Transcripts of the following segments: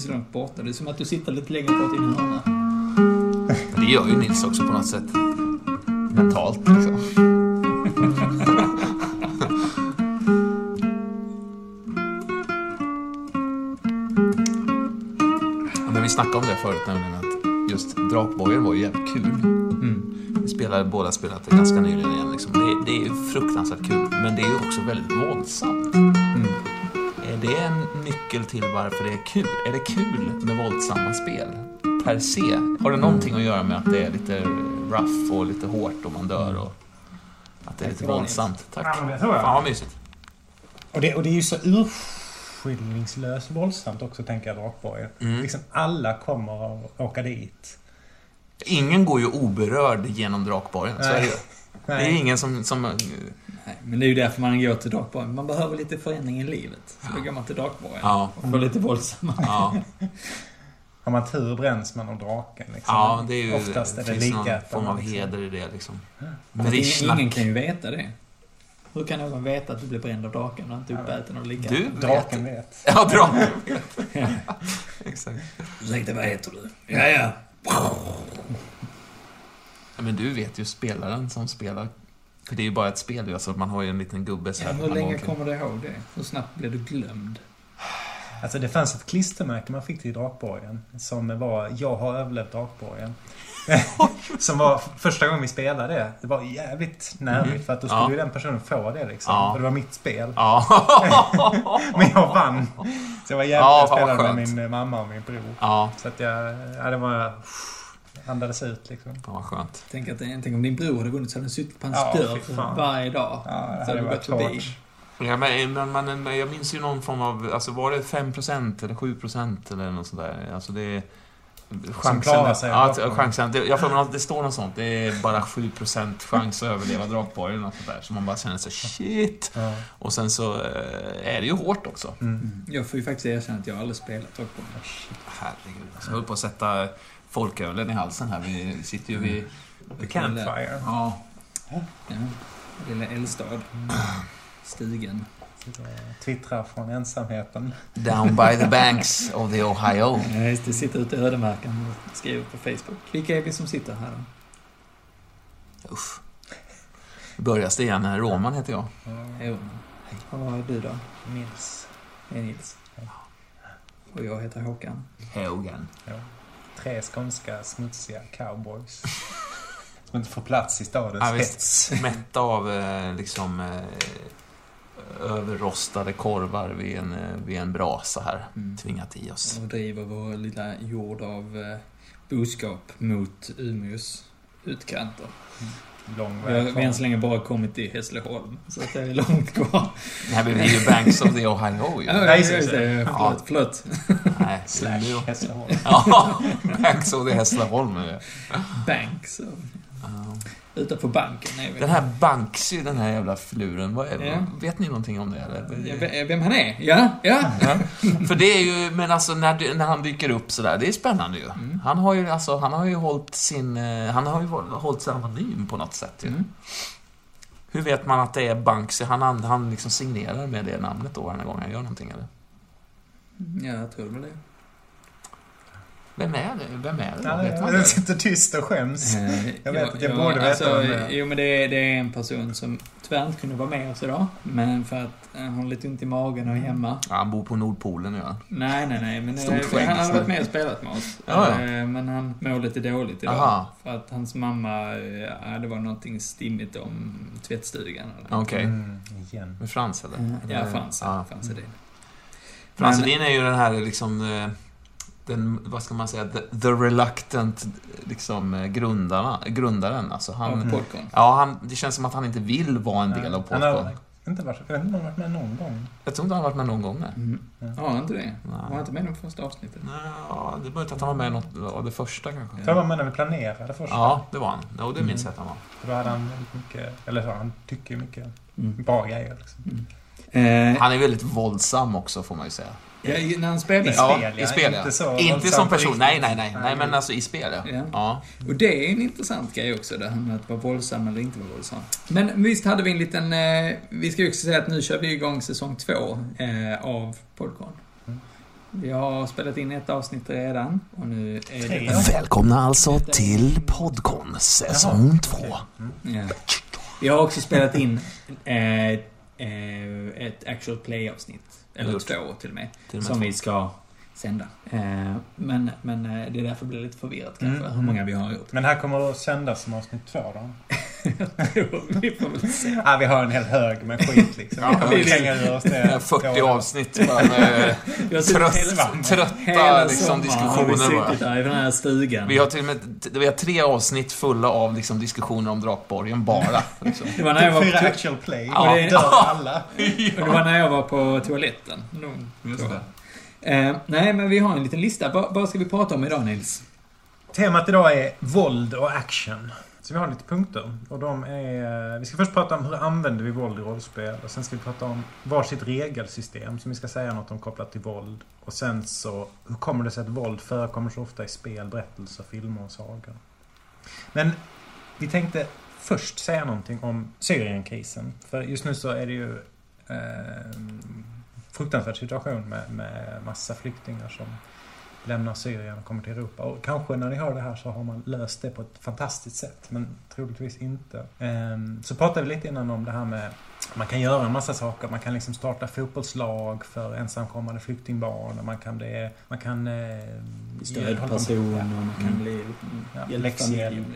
Så långt borta. Det är som att du sitter lite längre bort i din hörna. Det gör ju Nils också på något sätt. Mentalt liksom. Ja, men vi snackade om det förut nämligen att just Drakborgen var ju jävligt kul. Vi spelade, båda spelat det ganska nyligen igen. Liksom. Det, det är ju fruktansvärt kul, men det är ju också väldigt våldsamt. Är det en nyckel till varför det är kul? Är det kul med våldsamma spel? Per se? Har det någonting att göra med att det är lite rough och lite hårt och man dör och att det är lite våldsamt? Tack. Ja, det tror jag. Fan vad mysigt. Och det, och det är ju så urskillningslöst våldsamt också, tänker jag, Drakborgen. Mm. Liksom alla kommer att åka dit. Ingen går ju oberörd genom Drakborgen, så är det ju. Det är ingen som... som Nej, men det är ju därför man går till Drakborgen. Man behöver lite förändring i livet. Så då går man till Drakborgen. ja, Och får lite våldsamma. ja, Har man tur bränns man av draken. Liksom. ja, det är ju... Oftast är det finns någon form av heder i det liksom. Fast Merishnack. ingen kan ju veta det. Hur kan någon veta att du blir bränd av draken och inte uppäten av lika? Du vet. Draken vet. Ja, draken vet. Exakt. Ursäkta, vad heter du? Ja, ja. Ja, men du vet ju spelaren som spelar. För det är ju bara ett spel ju, alltså man har ju en liten gubbe så ja här. men hur länge åker. kommer du ihåg det? Hur snabbt blev du glömd? Alltså det fanns ett klistermärke man fick till Drakborgen. Som var Jag har överlevt Drakborgen. som var första gången vi spelade det. Det var jävligt nervigt Mhm. för att då skulle Ja. ju den personen få det liksom. Ja. Och det var mitt spel. Ja. Men jag vann. Så jag var jävligt... Ja, jag spelade med min mamma och min bror. ja. Så att jag... Ja, det var... Andades ut liksom. Fan vad skönt. Tänk, att, tänk om din bror hade vunnit så hade han suttit på hans Ja, dörr varje dag. Ja, det Så hade du varit hårt. Ja, men, men, men, jag minns ju någon form av, alltså var det 5% eller 7% eller något sånt där? Alltså det är... Chansen, klarar sig ja, chansen, jag får det står något sånt. Det är bara 7% chans att överleva Drakborgen och sånt där. Så man bara känner sig shit. Ja. Och sen så eh, är det ju hårt också. Mm. Jag får ju faktiskt erkänna att jag aldrig spelat Drakborgen. Herregud. Alltså, jag höll på att sätta folkölen i halsen här. Vi sitter ju vid... The Campfire. Ja. Ja. Lilla eldstad. Stigen. Och Twittrar från ensamheten. Down by the banks of the Ohio. Ja, just det. Sitter ute i ödemarken och skriver på Facebook. Vilka är vi som sitter här då? Usch. Nu börjar det igen här. Roman heter jag. Jo. Vad är du då? Nils. Det är Nils. Och jag heter Håkan. Hogan. Ja. Tre skånska smutsiga cowboys. Som inte får plats i stadens Ja, hets. Mätta av eh, liksom eh, överrostade korvar vid en, eh, vid en brasa här. Mm. Tvingat i oss. Och driver vår lilla jord av eh, boskap mot Umeås utkanter. Lång Vi har, väg vi har än så länge bara kommit till Hässleholm, så att det är långt kvar. Nej, men vi är ju banks of the Ohio ju. Ja, Nej, just det. det. Förlåt, förlåt. Nej, Slash. Hässleholm. Ja, banks of the Hässleholm är det. Bank, så. Ja. Utanför banken vi. Den här Banksy, den här jävla fluren. Vad är, Ja. Vet ni någonting om det eller? Ja, ve- Vem han är? Ja, ja. För det är ju, men alltså när, när han dyker upp sådär, det är spännande ju. Mm. Han har ju, alltså, han har ju hållit sin, eh, han har ju hållit sig anonym på något sätt ju. Mm. Hur vet man att det är Banksy? Han, han, han liksom signerar med det namnet då varje gång han gör någonting eller? Ja, jag tror väl det. Vem är det? Vem är det? Ja, vet man jag sitter tyst och skäms. Jag vet, jag borde veta alltså, vem det är. Jo, men det är, det är en person som tyvärr inte kunde vara med oss idag. Men för att eh, han har lite ont i magen och är hemma. Ja, han bor på Nordpolen nu ja. Nej, nej, nej. Men Stort eh, skägg, han har varit med och spelat med oss. Ja, ja. Eh, Men han mår lite dåligt idag. Aha. För att hans mamma, eh, ja, det var någonting stimmigt om tvättstugan. Okej. Mm, igen. Med Frans eller? Mm, Ja, Frans. Ja. Frans är det. Frans Hedin är ju den här liksom... Den, vad ska man säga? The, the reluctant liksom eh, grundarna, grundaren. Alltså Av han... Popcorn. Ja, han, det känns som att han inte vill vara en del av Han Popcorn. har Inte varit, jag vet inte om han varit med någon gång. Jag tror inte han har varit med någon gång, nej. Mm. Ja. Han inte det? Var han Nej. inte med i de första avsnittet? Ja, det är möjligt att han var med i något av det första kanske. Jag tror han var med när vi planerade först. Ja, det var han. Jo, det minns Mm. jag att han var. För Då hade han väldigt mycket, eller så, han tycker mycket Mm. bra grejer. Liksom. Eh, Han är väldigt våldsam också, får man ju säga. Ja, när han spelar? I spel, ja. i spel, ja. Inte så Inte som person. Nej, nej, nej. Nej, men alltså i spel, ja. Ja. Ja. Och det är en intressant grej också, det här med att vara våldsam eller inte vara våldsam. Men visst hade vi en liten... Eh, vi ska ju också säga att nu kör vi igång säsong två eh, av Podcon. Vi har spelat in ett avsnitt redan och nu är det... Välkomna alltså till Podcon säsong två. Okej. Mm. Ja. Vi har också spelat in eh, eh, ett actual play-avsnitt. Eller två till och med. Till och med Som två. vi ska sända. Eh, men, men eh, det är därför det blir lite förvirrat kanske, Mm. hur många vi har gjort. Men här kommer att sändas som avsnitt två då? Vi får väl se. Ja, vi har en hel hög med skit liksom. Ja, vi ur oss det. 40 avsnitt bara med hela, trött, trötta hela liksom, sommaren har vi diskussioner bara. i den här stugan. Vi har till och med vi har tre avsnitt fulla av liksom, diskussioner om Drakborgen bara. Liksom. Det var när jag var Fyra på, actual play. Ja, Ja, det- dör alla. och det var när jag var på toaletten. Eh, nej, men vi har en liten lista. Vad, vad ska vi prata om idag, Nils? Temat idag är våld och action. Så vi har lite punkter. Och de är... Eh, vi ska först prata om hur använder vi våld i rollspel. Och sen ska vi prata om varsitt regelsystem som vi ska säga något om kopplat till våld. Och sen så, hur kommer det sig att våld förekommer så ofta i spel, berättelser, filmer och sagor? Men vi tänkte först säga någonting om Syrienkrisen. För just nu så är det ju eh, fruktansvärd situation med, med massa flyktingar som lämnar Syrien och kommer till Europa. Och kanske när ni hör det här så har man löst det på ett fantastiskt sätt, men troligtvis inte. Ehm, Så pratade vi lite innan om det här med man kan göra en massa saker. Man kan liksom starta fotbollslag för ensamkommande flyktingbarn. Och man kan, det, man kan... eh, Stödperson och man kan Mm. bli Ja, läxhjälp,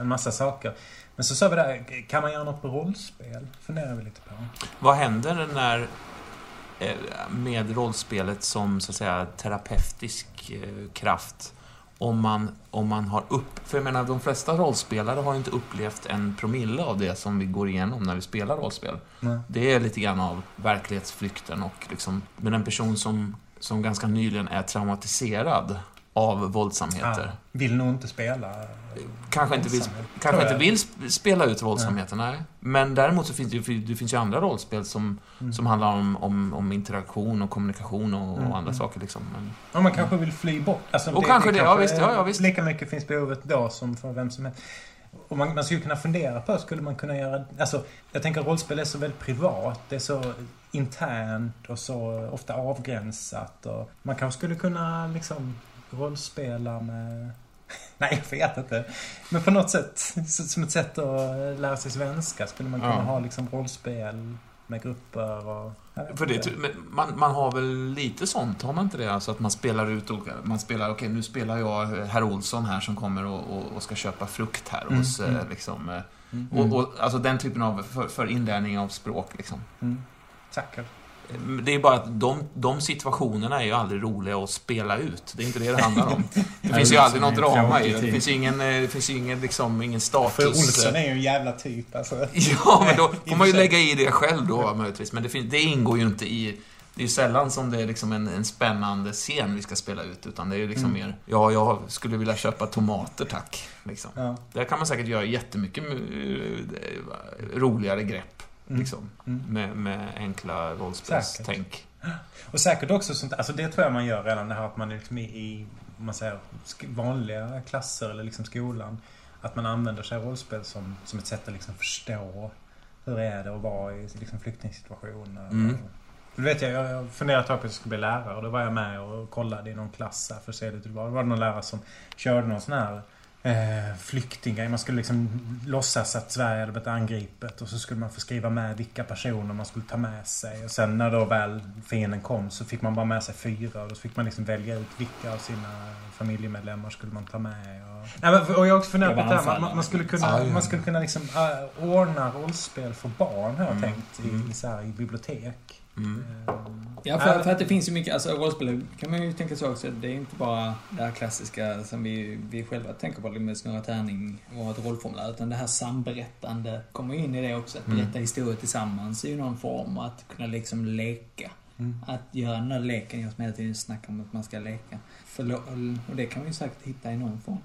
en massa saker. Men så sa vi där, kan man göra något på rollspel? funderar vi lite på. Vad händer när med rollspelet som så att säga terapeutisk eh, kraft om man, om man har upp... För jag menar, de flesta rollspelare har inte upplevt en promille av det som vi går igenom när vi spelar rollspel. Nej. Det är lite grann av verklighetsflykten och liksom, men en person som, som ganska nyligen är traumatiserad av våldsamheter. Ja, vill nog inte spela. Kanske inte vill, kanske inte vill sp- spela ut våldsamheten, nej. Men däremot så finns det det finns ju andra rollspel som, Mm. som handlar om, om, om interaktion och kommunikation och, Mm, och andra mm. saker. Liksom. Men, Om man kanske vill fly bort. Alltså, Och kanske det, ja, visst, ja, ja, visst. Lika mycket finns behovet då som för vem som helst. Och man, man skulle kunna fundera på, skulle man kunna göra... Alltså, jag tänker rollspel är så väldigt privat. Det är så internt och så ofta avgränsat. Och man kanske skulle kunna liksom rollspela med... Nej, jag vet inte. Men på något sätt, som ett sätt att lära sig svenska, skulle man kunna Ja. ha liksom rollspel med grupper och... för det, man, man har väl lite sånt, har man inte det? Alltså att man spelar ut och man spelar, okej nu spelar jag herr Olsson här som kommer och, och, och ska köpa frukt här Mm, hos eh, mm. liksom, eh, Mm. och, och, alltså den typen av, för, för inlärning av språk liksom. Mm. Säkert. Det är bara att de, de situationerna är ju aldrig roliga att spela ut. Det är inte det det handlar om. Det finns ju aldrig något drama i det. Det finns ju ingen, eh, det finns ju ingen, liksom, ingen status. För Olsson är ju en jävla typ alltså. Ja, men då får man ju lägga i det själv då möjligtvis. Men det, fin- det ingår ju inte i... Det är ju sällan som det är liksom en, en spännande scen vi ska spela ut. Utan det är ju liksom Mm. mer, ja, jag skulle vilja köpa tomater tack. Liksom. Ja. Där kan man säkert göra jättemycket eh, roligare grepp. Mm. Liksom, Mm. med, med enkla rollspelstänk. Och säkert också sånt, alltså det tror jag man gör redan det här att man är liksom i, man säger, vanliga klasser eller liksom skolan. Att man använder sig av rollspel som, som ett sätt att liksom förstå hur är det att vara i liksom flyktingsituationer. Mm. Du vet jag, jag funderade ett tag på att jag skulle bli lärare och då var jag med och kollade i någon klass för att se lite. Då var det någon lärare som körde någon sån här eh, flyktinggrej. Man skulle liksom låtsas att Sverige hade blivit angripet och så skulle man få skriva med vilka personer man skulle ta med sig. Och sen när då väl fienden kom så fick man bara med sig fyra och då fick man liksom välja ut vilka av sina familjemedlemmar skulle man ta med. Och, Nej, men, och jag har också funderat på Det här. Man, man, skulle kunna, man skulle kunna liksom äh, ordna rollspel för barn har jag Mm. tänkt i, Mm. i, så här, i bibliotek. Mm. Ja, för, för att det finns ju mycket, alltså rollspel kan man ju tänka så också, det är inte bara det här klassiska som vi, vi själva tänker på, med snurra tärning och ett rollformulär, utan det här samberättande kommer in i det också. Att Mm. berätta historier tillsammans ju någon form, att kunna liksom leka. Mm. Att göra den där leken, jag som hela tiden snackar om att man ska leka. Förlo- och det kan man ju säkert hitta i någon form.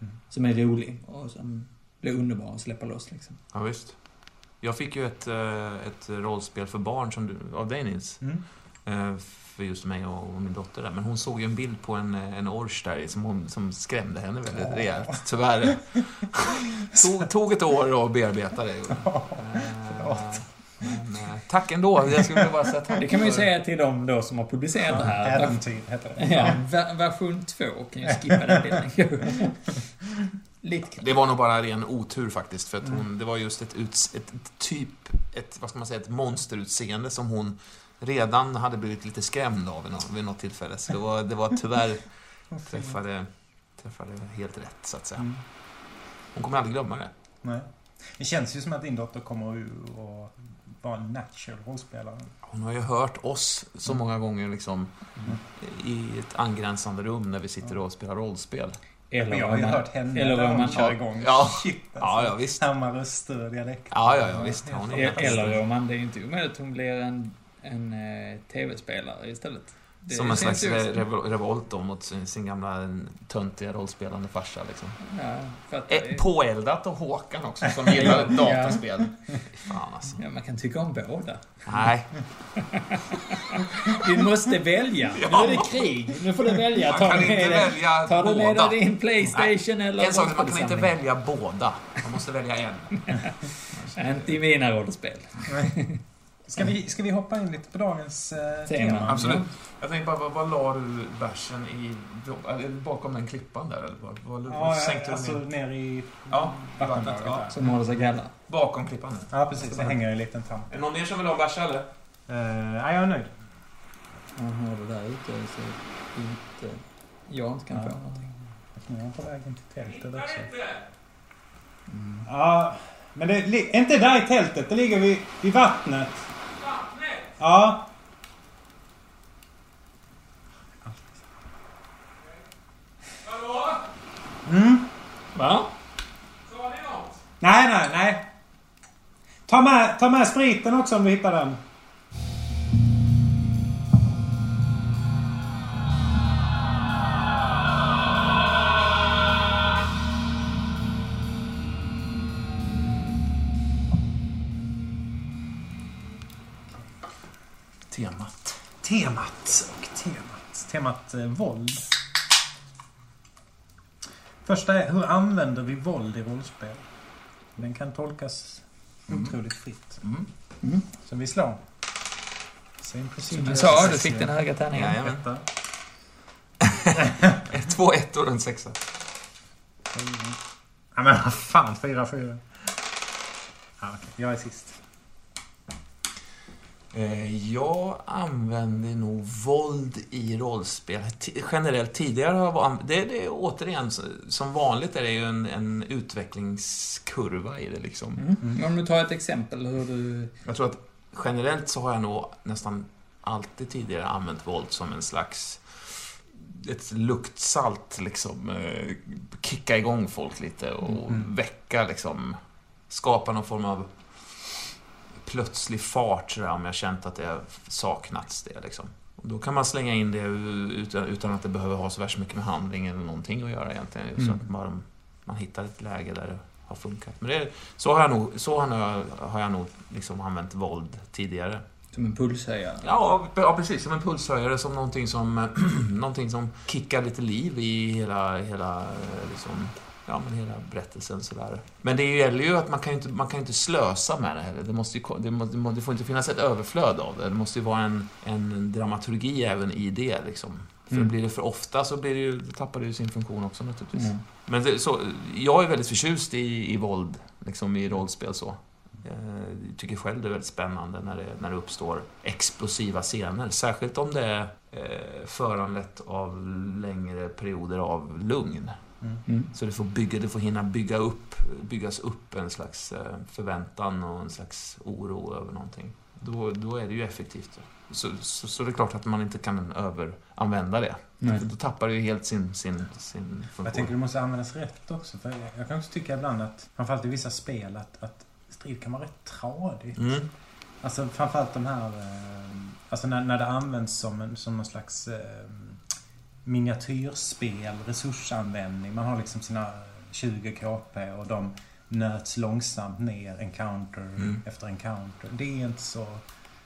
Mm. Som är rolig och som blir underbar att släppa loss liksom. Ja, visst. Jag fick ju ett, eh, ett rollspel för barn som du, av dig Nils. Mm. Eh, För just mig och min dotter där. Men hon såg ju en bild på en, eh, en orch där som, hon, som skrämde henne väldigt Åh. rejält. Tyvärr. tog, tog ett år att bearbeta det. Eh, Förlåt. Men, tack ändå. Jag skulle bara säga tack. Det kan man ju för- säga till dem då som har publicerat det här. Äventyr heter det. Ja, ver- version 2 kan jag skippa den bilden. Lite. Det var nog bara ren otur faktiskt. För att Mm. hon, det var just ett, uts, ett, ett typ, ett, vad ska man säga, ett monsterutseende som hon redan hade blivit lite skrämd av vid något, vid något tillfälle. Så det var, det var tyvärr träffade, träffade helt rätt, så att säga. Mm. Hon kommer aldrig glömma det. Nej. Det känns ju som att din dotter kommer och vara en natural rollspelare. Hon har ju hört oss så Mm. många gånger liksom Mm. i ett angränsande rum när vi sitter och spelar rollspel. Eller jag har om ju man, hört henne eller hon man kör igång. Ja. Shit Ja, alltså. ja, visst. Samma röster och dialekter. Ja, ja, ja, visst. Hon är helt eller om man, det är inte omöjligt att hon blir en, en eh, tv-spelare istället. Det Som en slags re- revol- revolt då mot sin, sin gamla töntiga rollspelande farsa. Liksom. Ja, Eh, påeldat och Håkan också, som gillar dataspel. Fan alltså. ja, man kan tycka om båda. Nej, Vi måste välja. Nu är det krig. Nu får du välja. man kan du inte välja tar du med dig din Playstation eller En sak man kan inte välja båda. Man måste välja en. Inte i mina rollspel. Ska vi, ska vi hoppa in lite på dagens eh, Tema. tema? Absolut. Jag tänkte bara, vad, vad la du bärsen i... Eller bakom den klippan där? Eller vad, vad, Ja, vad sänkte alltså du ner? ner i Ja, vattnet. vattendraget Ja. Som håller sig kalla. Bakom klippan. Ja, precis. Det hänger i en liten tam. Är det någon mer som vill ha bärsa eller? Uh, ja, jag är nöjd. Man hör det där ute så inte... Jag inte kan få Ja. någonting. Nu är han på vägen till tältet också. Mm. Ja, men det li- inte där i tältet. Det ligger vid, vid vattnet. Ja. Mm. Va? Nej, nej, nej. Ta med, ta med spriten också om du hittar den. Temat. Temat och temat. Temat eh, våld. Första är, hur använder vi våld i rollspel? Den kan tolkas otroligt fritt. Mm. Så vi slår. Same Som jag sa, du fick den höga tärningen. Jajamän. Två ettor och en sexa. Ja men vad fan, fyra, fyra. Ja, okej. Jag är sist. Eh, Jag använder nog våld i rollspel. Generellt tidigare har jag det, det är återigen, som vanligt är det ju en, en utvecklingskurva i det liksom. Mm. Om du tar ett exempel hur du... Jag tror att generellt så har jag nog nästan alltid tidigare använt våld som en slags ett luktsalt liksom. eh, Kicka igång folk lite och Mm. väcka liksom. Skapa någon form av plötslig fart sådär, om jag känt att det har saknats det liksom. Och då kan man slänga in det utan, utan att det behöver ha så värst mycket med handling eller någonting att göra egentligen. Så Mm. att man, man hittar ett läge där det har funkat. Men det, så har jag nog, så har jag, har jag nog liksom använt våld tidigare. Som en pulshöjare. Ja, ja, precis. Som en pulshöjare, som någonting som, någonting som kickar lite liv i hela, hela, liksom, ja, men hela berättelsen. Sådär. Men det gäller ju att man kan ju inte, man kan inte slösa med det heller. Det, måste ju, det, må, det, må, det får inte finnas ett överflöd av det. Det måste ju vara en, en dramaturgi även i det. Liksom. För Mm. blir det för ofta så blir det ju, tappar det ju sin funktion också naturligtvis. Mm. Men det, så, jag är väldigt förtjust i, i våld, liksom i rollspel så. Jag tycker själv det är väldigt spännande när det, när det uppstår explosiva scener. Särskilt om det är eh, föranlett av längre perioder av lugn. Mm. Så det får, bygga, det får hinna bygga upp, byggas upp en slags eh, förväntan och en slags oro över någonting. då, då är det ju effektivt. Så, så, så det är klart att man inte kan överanvända det. Nej. Då tappar det ju helt sin, sin, sin funktion. Jag tänker det måste användas rätt också. För jag, kan också tycka ibland att, framförallt i vissa spel, att, att strid kan vara rätt tradigt. Mm. Alltså framförallt de här... Eh, alltså när, när det används som, en, som någon slags eh, miniatyrspel, resursanvändning. Man har liksom sina 20 KP och de nöts långsamt ner encounter Mm. efter encounter. Det är inte så...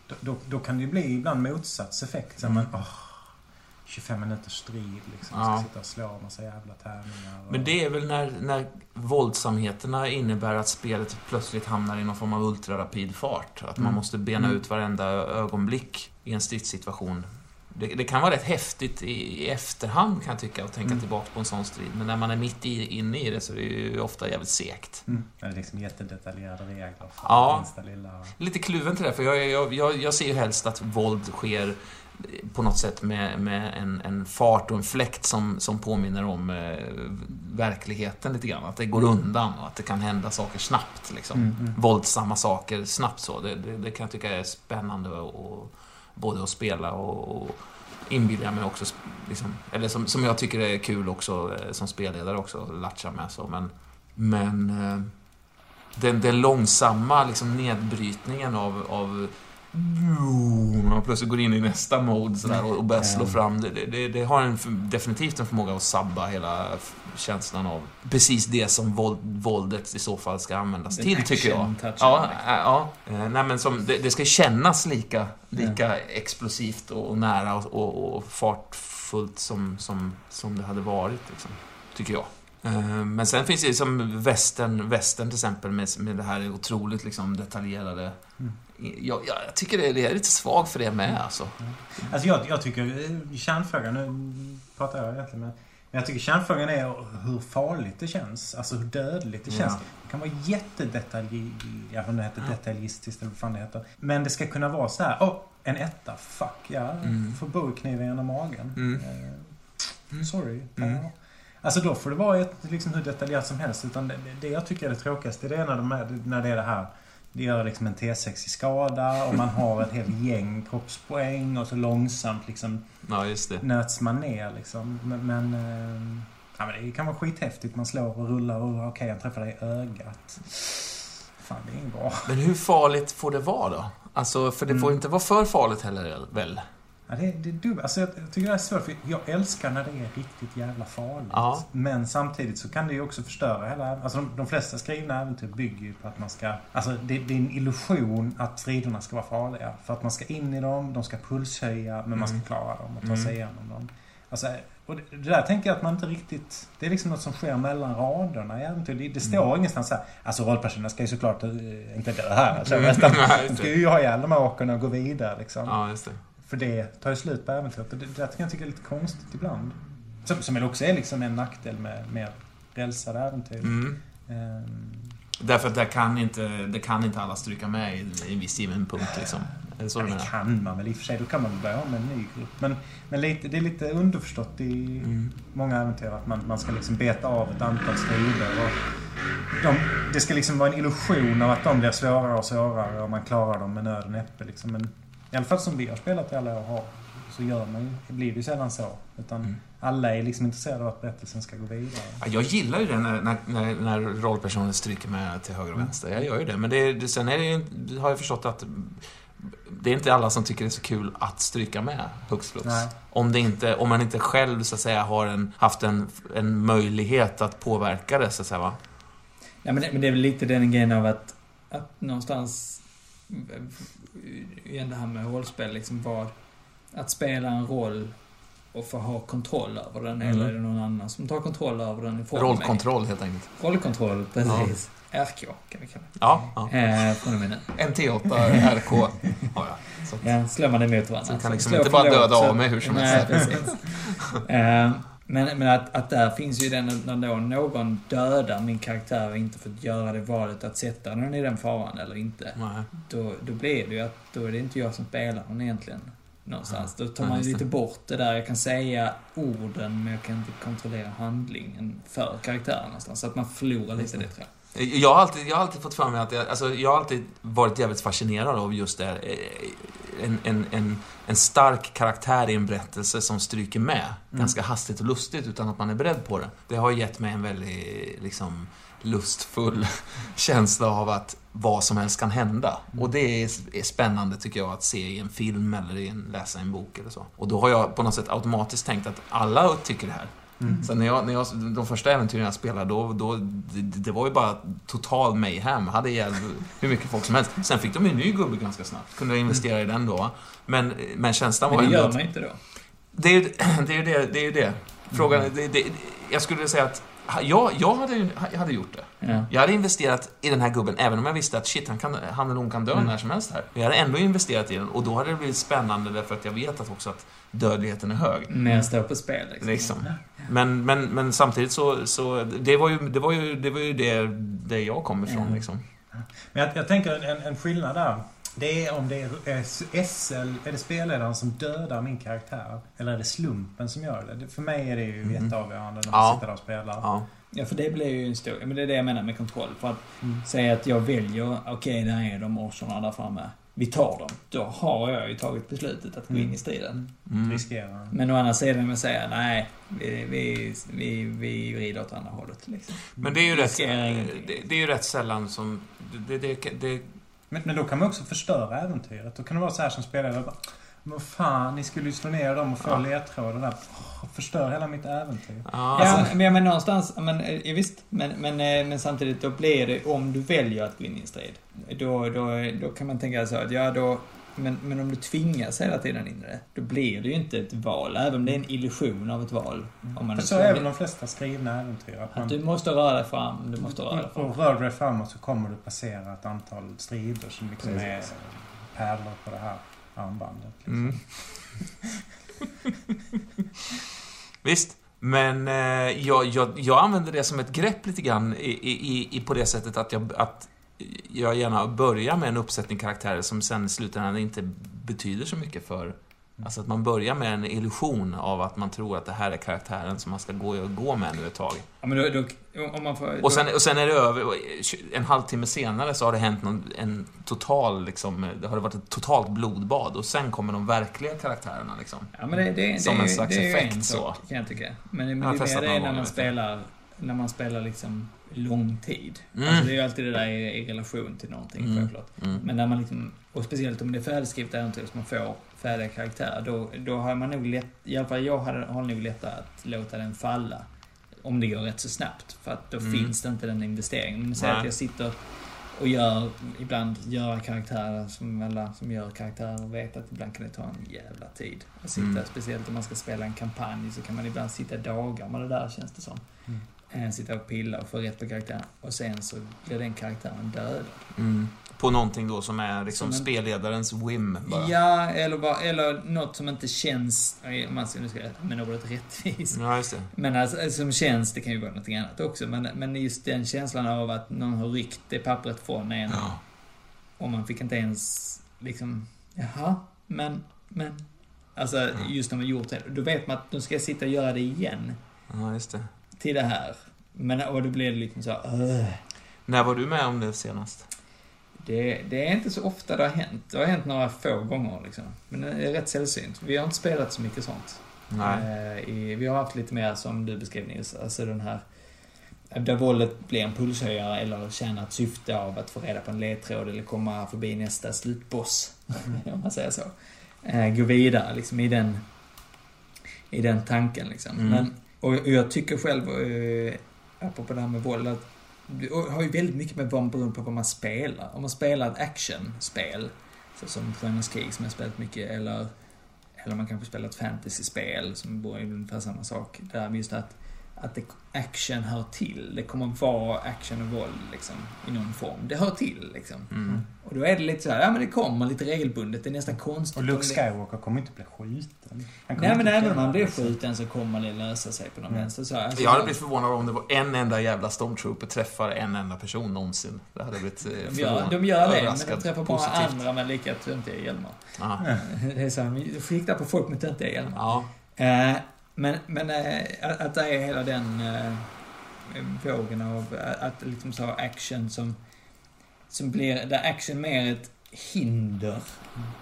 Då, då, då kan det ju bli ibland motsatseffekt. Mm. man, åh, 25 minuters strid liksom. Ja. Ska sitta och slå en massa jävla tärningar. Och... Men det är väl när, när våldsamheterna innebär att spelet plötsligt hamnar i någon form av ultrarapid fart. Att man Mm. måste bena Mm. ut varenda ögonblick i en stridssituation. Det, det kan vara rätt häftigt i, i efterhand kan jag tycka att tänka Mm. tillbaka på en sån strid. Men när man är mitt i, inne i det så är det ju ofta jävligt segt. Mm. Det är liksom jättedetaljerade regler för Ja. minsta lilla... Lite kluven till det, för jag, jag, jag, jag ser ju helst att våld sker på något sätt med, med en, en fart och en fläkt som, som påminner om eh, verkligheten lite grann. Att det går undan och att det kan hända saker snabbt. Liksom. Mm. Mm. Våldsamma saker snabbt så. Det, det, det kan jag tycka är spännande och, och, både att spela och, och inbillar mig också, liksom, eller som, som jag tycker är kul också eh, som spelledare också, att latcha med så. Men, men eh, den, den långsamma liksom, nedbrytningen av, av man plötsligt går in i nästa mode sådär, och, och börjar slå Ja. fram. Det, det, det har en, definitivt en förmåga att sabba hela känslan av precis det som våld, våldet i så fall ska användas Den till, tycker jag. Ja, ja. Eh, Nej, men som, det, det ska kännas lika, lika explosivt och, och nära och, och, och fartfullt som, som, som det hade varit, liksom, tycker jag. Eh, Men sen finns det som västern, västern till exempel med, med det här otroligt liksom detaljerade. Mm. Jag, jag, tycker det, är lite svag för det med alltså. Alltså jag, jag tycker eh, kärnfrågan, nu pratar jag egentligen med men jag tycker kärnfrågan är hur farligt det känns. Alltså hur dödligt det Ja. känns. Det kan vara jättedetalj... Jag vet inte heter Ja. detaljistiskt eller vad fan det heter. Men det ska kunna vara så här. Åh, en etta. Fuck, ja. Mm. Får boekniven genom magen. Mm. Eh, Mm. sorry. Mm. Ja. Alltså då får det vara ett, liksom hur detaljerat som helst. Utan det, det jag tycker är det tråkigaste det är när, de är, när det är det här. Det gör liksom en T6 i skada och man har ett helt gäng kroppspoäng och så långsamt liksom Ja, just det. nöts man ner liksom. Men, men, eh, ja, men det kan vara skithäftigt. Man slår och rullar och okej, okay, han träffar dig i ögat. Fan, det är inget bra. Men hur farligt får det vara då? Alltså, för det får Mm. inte vara för farligt heller, väl? Ja, det, det är dumt. Alltså, jag, jag tycker det är svårt för jag älskar när det är riktigt jävla farligt. Ja. Men samtidigt så kan det ju också förstöra hela... Alltså de, de flesta skrivna äventyr bygger ju på att man ska... Alltså det, det är en illusion att striderna ska vara farliga. För att man ska in i dem, de ska pulshöja, men man ska Mm. klara dem och ta Mm. sig igenom dem. Alltså, och det, det där tänker jag att man inte riktigt... Det är liksom något som sker mellan raderna i äventyr. Det, det står Mm. ingenstans så här. Alltså rollpersonerna ska ju såklart eh, inte dö här. Alltså, utan Nej, de ska ju ha ihjäl de här åkerna och gå vidare liksom. Ja, just det. För det tar ju slut på äventyret. Och det, det kan jag tycka är lite konstigt ibland. Som, som väl också är liksom en nackdel med mer rälsade äventyr. Mm. Ehm, Därför att där kan inte, det kan inte alla stryka med i, i en viss given punkt, liksom. Är det så ja, det kan man väl i och för sig. Då kan man väl börja med en ny grupp. Men, men lite, det är lite underförstått i Mm. många äventyr att man, man ska liksom beta av ett antal strider. Och de, det ska liksom vara en illusion av att de blir svårare och svårare och man klarar dem med nöd och näppe. Liksom. Men i alla fall som vi har spelat i alla år har, så gör man blir det ju sällan så. Utan Mm. alla är liksom intresserade av att berättelsen ska gå vidare. Ja, jag gillar ju det när, när, när, när rollpersonen stryker med till höger och vänster. Jag gör ju det. Men det, det, sen är det ju, har jag förstått att det är inte alla som tycker det är så kul att stryka med hux flux. Om, det inte, om man inte själv så att säga har en, haft en, en möjlighet att påverka det så att säga va. Ja, men det, men det är väl lite den grejen av att, att någonstans... Igen det här med rollspel, liksom vad... Att spela en roll och få ha kontroll över den, Mm. eller är det någon annan som tar kontroll över den? Rollkontroll helt enkelt. Rollkontroll, precis. RK kan vi kalla Ja, ja. det. Eh, från och med nu. MT8, RK. Ja, ja. Så. Ja, slår man emot varandra. Så kan liksom inte bara döda så- av mig hur som helst. men men att, att där finns ju den, när då någon dödar min karaktär och inte fått göra det valet att sätta den i den faran eller inte. Nej. Då, då blir det ju att då är det inte jag som spelar den egentligen. Någonstans. Då tar Ja, man ju lite bort det där. Jag kan säga orden men jag kan inte kontrollera handlingen för karaktären någonstans. Så att man förlorar lite det tror jag. Jag har, alltid, jag har alltid fått för mig att jag, alltså, jag har alltid varit jävligt fascinerad av just det här. eh, En, en, en, en stark karaktär i en berättelse som stryker med Mm. ganska hastigt och lustigt utan att man är beredd på det. Det har gett mig en väldigt liksom, lustfull känsla av att vad som helst kan hända. Mm. Och det är, är spännande tycker jag att se i en film eller i en, läsa i en bok eller så. Och då har jag på något sätt automatiskt tänkt att alla tycker det här. Mm. Så när jag, när jag, de första äventyren jag spelade, då, då, det, det var ju bara total mayhem. Hade ihjäl hur mycket folk som helst. Sen fick de ju en ny gubbe ganska snabbt. Kunde jag investera i den då. Men, men känslan var Men det ändå gör att- man inte då. det är ju det. Det, det, är det. Frågan, Mm. det, det, jag skulle säga att jag, jag hade, jag hade gjort det. Ja. Jag hade investerat i den här gubben, även om jag visste att shit, han, kan, han eller hon kan dö Mm. när som helst här. Jag hade ändå investerat i den och då hade det blivit spännande därför att jag vet att också att dödligheten är hög. Mer står på spel liksom. Liksom. Men, men, men samtidigt så, så det var ju det, var ju, det, var ju det, det jag kom ifrån. Mm. Liksom. Men jag, jag tänker en, en skillnad där. Det är om det är SL, är det spelledaren som dödar min karaktär? Eller är det slumpen som gör det? för mig är det ju Mhm. jätteavgörande när Ja. man sitter där och spelar. Ja. Ja, för det blir ju en stor... Men det är det jag menar med kontroll. För att Mm. säga att jag väljer, okej, där är de orcherna där framme. Vi tar dem. Då har jag ju tagit beslutet att gå in Mm. i striden. Mm. Riskerar. Men å andra sidan med att säga, nej, vi, vi, vi, vi vrider åt andra hållet. Liksom. Men det är ju rätt, det, det är ju rätt sällan som... Det, det, det, det, Men, men då kan man också förstöra äventyret. Då kan det vara så här som spelare. bara, Men vad fan, ni skulle ju slå ner dem och få Ja. ledtrådar där. Åh, Förstör hela mitt äventyr. ja, Ja, alltså, men, men någonstans, men, eh, visst. Men, men, eh, men samtidigt, då blir det, om du väljer att gå in i en strid, då, då, då kan man tänka så att, ja då, men, men om du tvingas hela tiden in i det, då blir det ju inte ett val, även om det är en illusion av ett val. Om man För är så är väl de flesta skrivna äventyr. Att man, Att du måste röra dig fram, du måste röra dig fram. och rör du dig framåt så kommer du passera ett antal strider som liksom är Precis. pärlor på det här armbandet. Liksom. mm. Visst, men eh, jag, jag, jag använder det som ett grepp lite grann i, i, i, på det sättet att jag, att jag gärna börjar med en uppsättning karaktärer som sen i slutändan inte betyder så mycket för... Alltså att man börjar med en illusion av att man tror att det här är karaktären som man ska gå, gå med nu ett tag. Ja, men då, då, om man får... Och sen, och sen är det över, och en halvtimme senare så har det hänt någon, en total, liksom, det har varit ett totalt blodbad och sen kommer de verkliga karaktärerna liksom. Ja, men det, det, Som det, en slags det effekt så. kan jag tycka. Men, men Jag det är det när man spelar, när man spelar liksom lång tid. Mm. Alltså det är ju alltid det där i, i relation till någonting, Mm. självklart. Mm. Men när man liksom, och speciellt om det är färdigskrivet äventyr som man får färdiga karaktärer, då, då har man nog lätt, i alla fall jag hade, har nog lättare att låta den falla. Om det går rätt så snabbt. För att då Mm. finns det inte den investeringen. Men säg att jag sitter och gör, ibland gör karaktärer som alla som gör karaktärer vet att ibland kan det ta en jävla tid. Att sitta, Mm. speciellt om man ska spela en kampanj så kan man ibland sitta dagar med det där känns det som. Mm. Sitta och pilla och få rätt på karaktären. Och sen så blir den karaktären dödad. Mm. På någonting då som är liksom Som en- spelledarens whim bara. Ja, eller, bara, eller något som inte känns, om man ska, nu ska jag använda ordet rättvis. Ja, just det. Men alltså, som känns, det kan ju vara något annat också, men, men just den känslan av att någon har ryckt det pappret från en Ja. och man fick inte ens liksom, jaha, men, men. Alltså just när man gjort det, då vet man att nu ska jag sitta och göra det igen ja, just det. Till det här. Men, och då blir det liksom så, "Ugh." När var du med om det senast? Det, det är inte så ofta det har hänt. Det har hänt några få gånger liksom. Men det är rätt sällsynt. Vi har inte spelat så mycket sånt. Nej. Eh, i, vi har haft lite mer som du beskrev Nils, alltså den här där våldet blir en pulshöjare eller tjänar ett syfte av att få reda på en ledtråd eller komma förbi nästa slutboss. om man säger så. Eh, gå vidare liksom i den, i den tanken liksom. Mm. Men, och, och jag tycker själv, eh, apropå det här med våld, att det har ju väldigt mycket med vad beroende på vad man spelar. Om man spelar ett actionspel, så som Stjärnornas krig som jag spelat mycket, eller, eller man kanske spelar ett fantasyspel som är ungefär samma sak. Där just att, att det, action hör till. Det kommer vara action och våld liksom, i någon form. Det hör till liksom. Mm. Och då är det lite så här, ja men det kommer lite regelbundet. Det är nästan konstigt. Och Luke det- Skywalker kommer inte bli skjuten. Nej men även om han blir det. skjuten så kommer det lösa sig på någon Mm. vänster. Så, här. alltså, Jag hade blivit förvånad om det var en enda jävla stormtrooper träffar en enda person någonsin. Det hade blivit eh, de gör, förvånad. de gör det, men de träffar bara Positivt. andra med lika töntiga hjälmar. Det är så här, de skiktar på folk med töntiga hjälmar. ja. Eh, men men eh, att det är hela den... Eh, vågen av att liksom så action som, som blir, där action mer ett hinder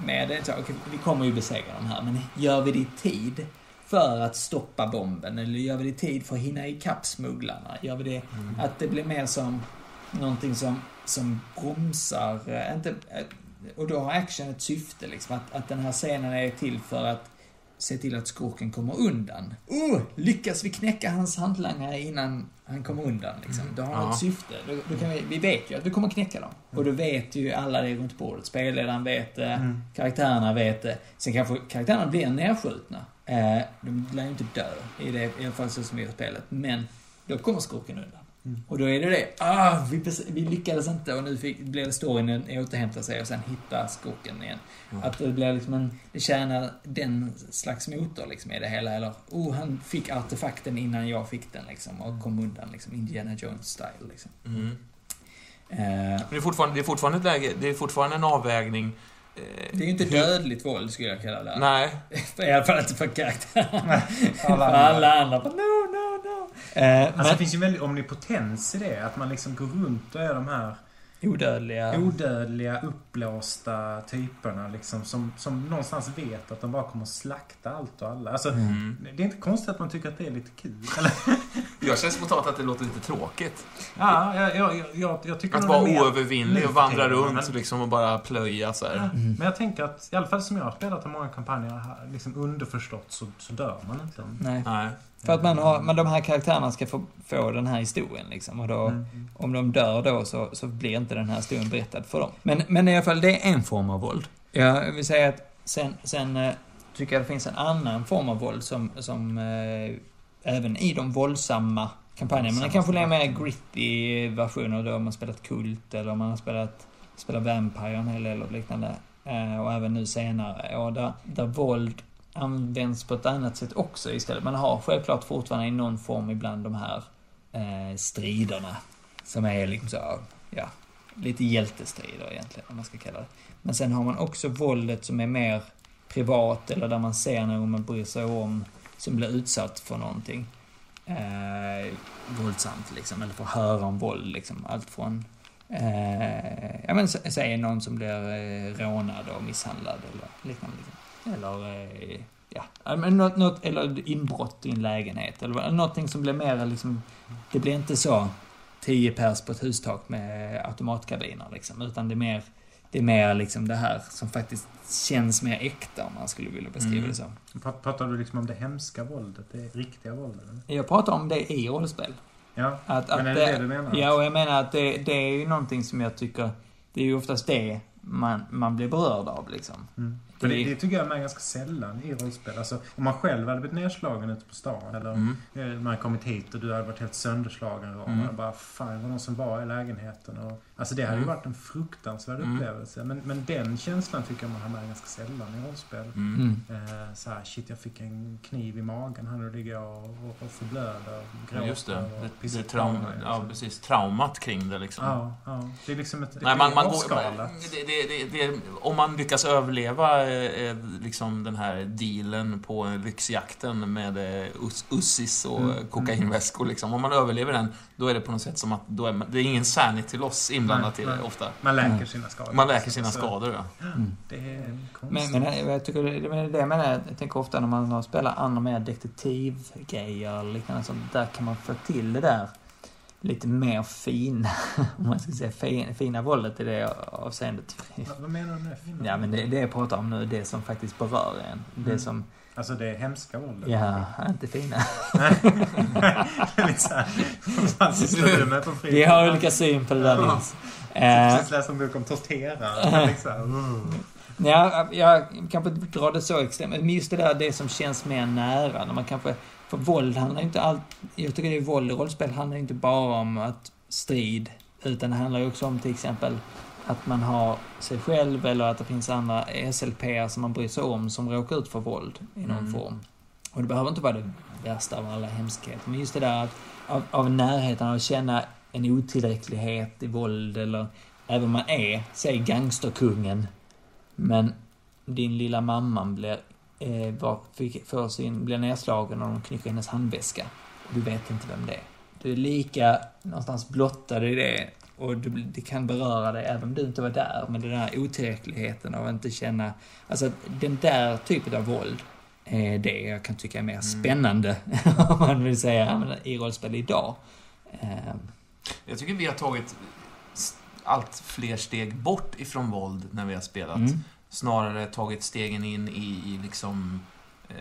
med det. Så, okej, vi kommer ju besegra de här, men gör vi det i tid för att stoppa bomben? Eller gör vi det i tid för att hinna ikapp smugglarna? Gör vi det, Mm. att det blir mer som någonting som, som bromsar, eh, inte, eh, och då har action ett syfte liksom, att, att den här scenen är till för att se till att skurken kommer undan. Oh, lyckas vi knäcka hans hantlangare innan han kommer undan liksom. Då har han Ja. ett syfte. Då, då kan vi, vi vet ju att vi kommer knäcka dem. Och då vet ju alla det runt bordet. Spelledaren vet det, Mm. karaktärerna vet det. Sen kanske karaktärerna blir nedskjutna. Eh, de lär ju inte dö, i, det, i alla fall så som vi har spelet. Men då kommer skurken undan. Mm. Och då är det det. Ah, vi, vi lyckades inte och nu fick, blev det storyn en återhämta sig och sen hitta skurken igen. Mm. Att det blir liksom en, det tjänar den slags motor liksom i det hela. Eller, oh, han fick artefakten innan jag fick den liksom och kom undan liksom. Indiana Jones-style liksom. Mm. Men det är fortfarande, det är fortfarande ett läge, det är fortfarande en avvägning. Det är ju inte dödligt våld skulle jag kalla det. Nej, I alla fall inte för karaktärerna. Alla alla andra. bara, No, no, no. Eh, Alltså det men finns ju en väldig omnipotens i det. Att man liksom går runt och är de här odödliga. odödliga, uppblåsta typerna liksom. Som, som någonstans vet att de bara kommer att slakta allt och alla. Alltså, Mm. Det är inte konstigt att man tycker att det är lite kul. Eller? jag känner spontant att det låter lite tråkigt. Ja, jag, jag, jag, jag, tycker Att nog det är vara oövervinnlig och vandra runt men- liksom och bara plöja så här. Mm. Men jag tänker att, i alla fall som jag har spelat i många kampanjer här, liksom underförstått så, så dör man inte. Nej. Nej. För att man har, men de här karaktärerna ska få, få den här historien liksom. Och då, Mm. om de dör då så, så blir inte den här historien berättad för dem. Men, men i alla fall, det är en form av våld. Jag vill säga att sen, sen eh, tycker jag det finns en annan form av våld som, som eh, även i de våldsamma kampanjerna, men det kanske blir mer gritty versioner då om man spelat Kult eller om man har spelat, spelat Vampire en hel del och liknande. Eh, och även nu senare. Och där, där våld används på ett annat sätt också istället. Man har självklart fortfarande i någon form ibland de här eh, striderna. Som är liksom så, ja, lite hjältestrider egentligen, om man ska kalla det. Men sen har man också våldet som är mer privat, eller där man ser någon man bryr sig om, som blir utsatt för någonting. Eh, våldsamt liksom, eller får höra om våld liksom. Allt från, eh, ja men säg någon som blir eh, rånad och misshandlad eller liknande. Liksom. Eller, eh, ja, men något, något, eller inbrott i en lägenhet. Eller någonting som blir mer liksom, det blir inte så 10 pers på ett hustak med automatkabiner liksom, utan det är mer, det är mer liksom det här som faktiskt känns mer äkta om man skulle vilja beskriva Mm. det så. Prat- Pratar du liksom om det hemska våldet? Det riktiga våldet? eller? Jag pratar om det i rollspel. Ja, Att, men att är det det du menar? Ja, och jag menar att det, det är ju någonting som jag tycker, det är ju oftast det man, man blir berörd av liksom. Mm. Det, Det- det tycker jag är ganska sällan i rollspel. Alltså, om man själv hade blivit nedslagen ute på stan eller Mm. eh, man kommit hit och du hade varit helt sönderslagen och Mm. man bara fan det var någon som var i lägenheten. Och, alltså det hade ju Mm. varit en fruktansvärd Mm. upplevelse. Men, men den känslan tycker jag man har med ganska sällan i rollspel. Mm. Mm. Eh, så här, shit jag fick en kniv i magen här nu ligger jag och, och, och förblöder och Ja, just det. och Det, det traum, ja, precis. Traumat kring det liksom. Ja, ja. Det är liksom ett, Nej, ett man, man går, det, det, det, det, om man lyckas överleva eh, liksom den här dealen på lyxjakten med eh, us, Ussis och Mm. kokainväskor. Liksom. Om man överlever den, då är det på något sätt som att då är man, det är ingen sanity loss inblandat Nej, i det nej. ofta. Man läker Mm. sina skador. Man läker sina Så skador. Ja. Mm. Det är konstigt. Men, men jag tycker det, men det jag menar, jag tänker ofta när man har spelat andra mer detektivgrejer eller liknande sånt, där kan man få till det där lite mer fina, om man ska säga fina, fina våldet i det avseendet. Vad- Vad menar du med fina? Ja men det, det jag pratar om nu, det som faktiskt berör en. Det Mm. som, Alltså det hemska våldet? ja, inte fina. är Vi har olika syn på det där. Nils. Eh, precis läst en bok om torterare. Liksom. Mm. Ja, jag kanske inte drar det så extremt, men just det där, det som känns mer nära, när man kanske... För våld handlar inte allt... Jag tycker det är våld i rollspel handlar inte bara om att strid, utan det handlar ju också om till exempel att man har sig själv eller att det finns andra SLP som man bryr sig om som råkar ut för våld i någon Mm. form. Och det behöver inte vara det värsta av alla hemskheter, men just det där att, av, av närheten, av att känna en otillräcklighet i våld eller även om man är, säg gangsterkungen, men din lilla mamma blir, eh, var, fick, får sin, blir nedslagen och de knycker hennes handväska. Och du vet inte vem det är. du är lika någonstans blottad i det. Och du, det kan beröra dig även om du inte var där. Men den där otillräckligheten av att inte känna... Alltså den där typen av våld är det jag kan tycka är mer spännande, om man vill säga, i rollspel idag. Ehm, Jag tycker vi har tagit allt fler steg bort ifrån våld när vi har spelat. Mm. Snarare tagit stegen in i, i liksom eh,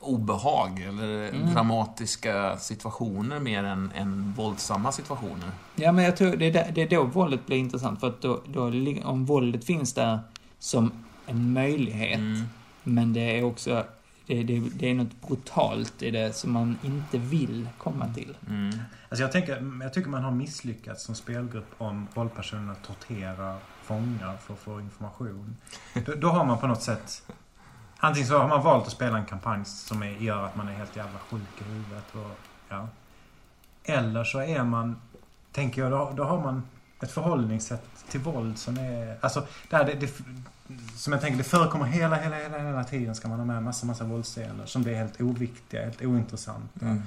obehag eller Mm. dramatiska situationer mer än, än våldsamma situationer. Ja, men jag tror det är, där, det är då våldet blir intressant. För att då, då, om våldet finns där som en möjlighet, Mm. men det är också det, det, det är något brutalt i det som man inte vill komma till. Mm. Alltså jag, tänker, jag tycker man har misslyckats som spelgrupp om rollpersonerna torterar fångar för att få information. Då, då har man på något sätt... Antingen så har man valt att spela en kampanj som är, gör att man är helt jävla sjuk i huvudet. Och, ja. Eller så är man, tänker jag, då, då har man ett förhållningssätt till våld som är... Alltså, det här, det, det, som jag tänker, det förekommer hela, hela, hela, hela tiden ska man ha med massa, massa våldsscener som blir helt oviktiga, helt ointressanta. Mm.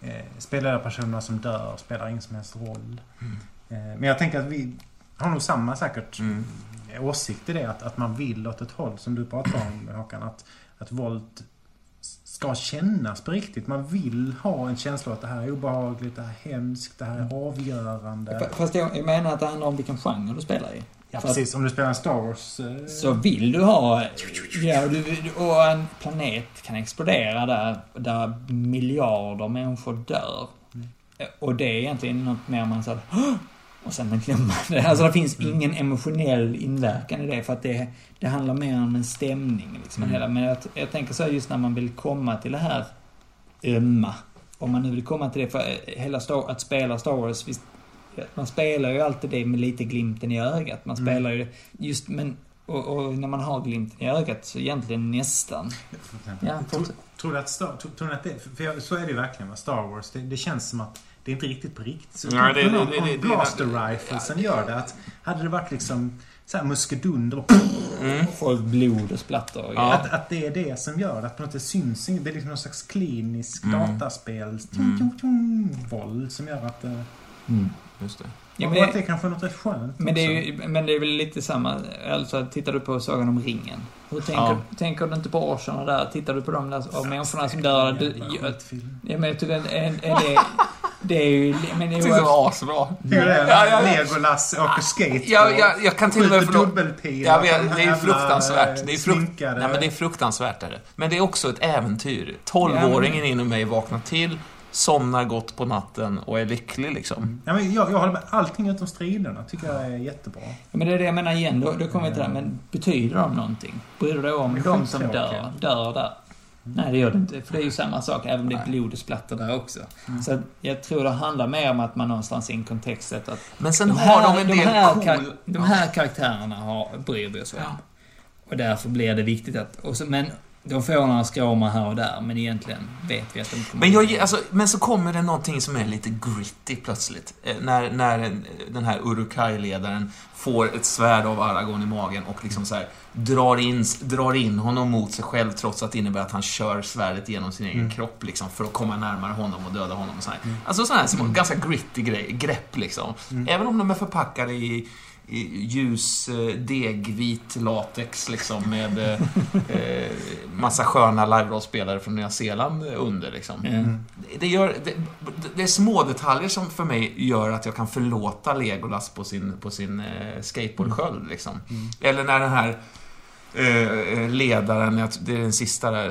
Eh, spelarpersonerna som dör spelar ingen som helst roll. Mm. Eh, men jag tänker att vi har nog samma säkert Mm. åsikt i det. Att, att man vill åt ett håll som du pratar om Håkan. Att, att våld ska kännas på riktigt. Man vill ha en känsla av att det här är obehagligt, det här är hemskt, det här är avgörande. Fast jag, menar att det handlar om vilken genre du spelar i. Ja, för precis. Om du spelar en Star Wars... Eh, Så vill du ha... Ja, du, och en planet kan explodera där, där miljarder människor dör. Mm. Och det är egentligen något mer man säger och sen glömmer man det. Alltså det finns Mm. ingen emotionell inverkan i det för att det, det handlar mer om en stämning. Liksom, Mm. hela. Men jag, jag tänker så här, just när man vill komma till det här ömma. Om man nu vill komma till det, för eh, hela Star, att spela Star Wars, visst, man spelar ju alltid det med lite glimten i ögat. Man Mm. spelar ju just, men och, och när man har glimten i ögat så egentligen nästan. Ja, tror, tror du att, Star, tror, tror att det... För jag, så är det ju verkligen med Star Wars. Det, det känns som att det är inte riktigt på riktigt. Så Nej, det- det- det- det- Blaster Riflesen gör det. Att hade det varit liksom så här muskedunder och Mm. Folk blod och splatter och Ja. Att, att det är det som gör. Att på något sätt syns. Det är liksom någon slags klinisk Mm. dataspels Mm. tjong, tjong, tjong, våld som gör att... eh, Mm. Just det. Ja, och men att det kanske är något rätt skönt men, det är ju, men det är väl lite samma, alltså tittar du på Sagan om ringen. Hur tänker, Ja. tänker du inte på orcherna där? Tittar du på de där och människorna som dör? Du, ja, ja, men är, är det, det är ju, men det är det ju var asbra. Tycker du det? Ja, ja, ja. Legolas åker skate Ja, jag, jag kan till och med... Dubbelpil. Här det är jävla, fruktansvärt. Det är, frukt, sminkade- nej, men det är fruktansvärt. Är det. Men det är också ett äventyr. Tolvåringen Ja, men- inom mig vaknar till, somnar gott på natten och är lycklig liksom. Ja, men jag, jag håller med. Allting utom striderna tycker jag är jättebra. Men det är det jag menar igen, då, då kommer vi till det här, men betyder de någonting? Bryr du dig om de som dör, dör där? Nej, det gör det inte. För det är ju samma sak, även om det är blod och splatter där också. Mm. Så jag tror det handlar mer om att man någonstans i en kontext sett att Men sen de har här, de en de del här, cool... de här karaktärerna har, bryr vi oss om. Ja. Och därför blir det viktigt att... Och så, men de får några skråmar här och där, men egentligen vet vi att de kommer... Men, jag, alltså, men så kommer det någonting som är lite gritty plötsligt. Eh, När, när en- den här Urukai-ledaren får ett svärd av Aragorn i magen och liksom så här, drar, in, drar in honom mot sig själv trots att det innebär att han kör svärdet genom sin egen Mm. kropp liksom, för att komma närmare honom och döda honom. Och så här. Mm. Alltså sådana här små, ganska gritty grej, grepp liksom. Mm. Även om de är förpackade i ljus eh, degvit latex liksom med eh, eh, massa sköna live-rollspelare från Nya Zeeland under liksom. Mm. Det, gör, det, det är små detaljer som för mig gör att jag kan förlåta Legolas på sin, på sin eh, skateboardsköld liksom. Mm. Eller när den här eh, ledaren, det är den sista där,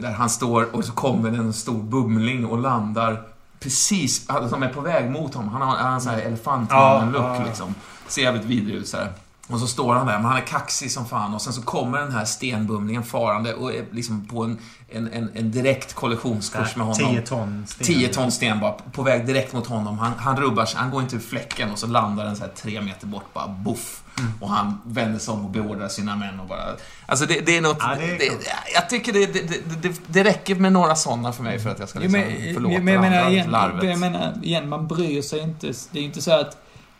där han står och så kommer en stor bumling och landar precis, alltså, som är på väg mot honom. Han har, han har en sån här elefantmannen-look Ja, ja. liksom. Ser jävligt vidrig ut så här. Och så står han där, men han är kaxig som fan. Och sen så kommer den här stenbumlingen farande och är liksom på en, en, en, en direkt kollisionskurs med honom. 10 ton sten. 10 ton sten bara, på väg direkt mot honom. Han, han rubbar sig, han går inte ur fläcken och så landar den så här tre meter bort, bara boff. Mm. Och han vänder sig om och beordrar sina män och bara... Alltså det, det är något... Ja, det är det, jag tycker det, det, det, räcker med några sådana för mig för att jag ska Jo, liksom men, förlåta men jag det menar igen, larvet. jag menar igen, man bryr sig inte. Det är ju inte så att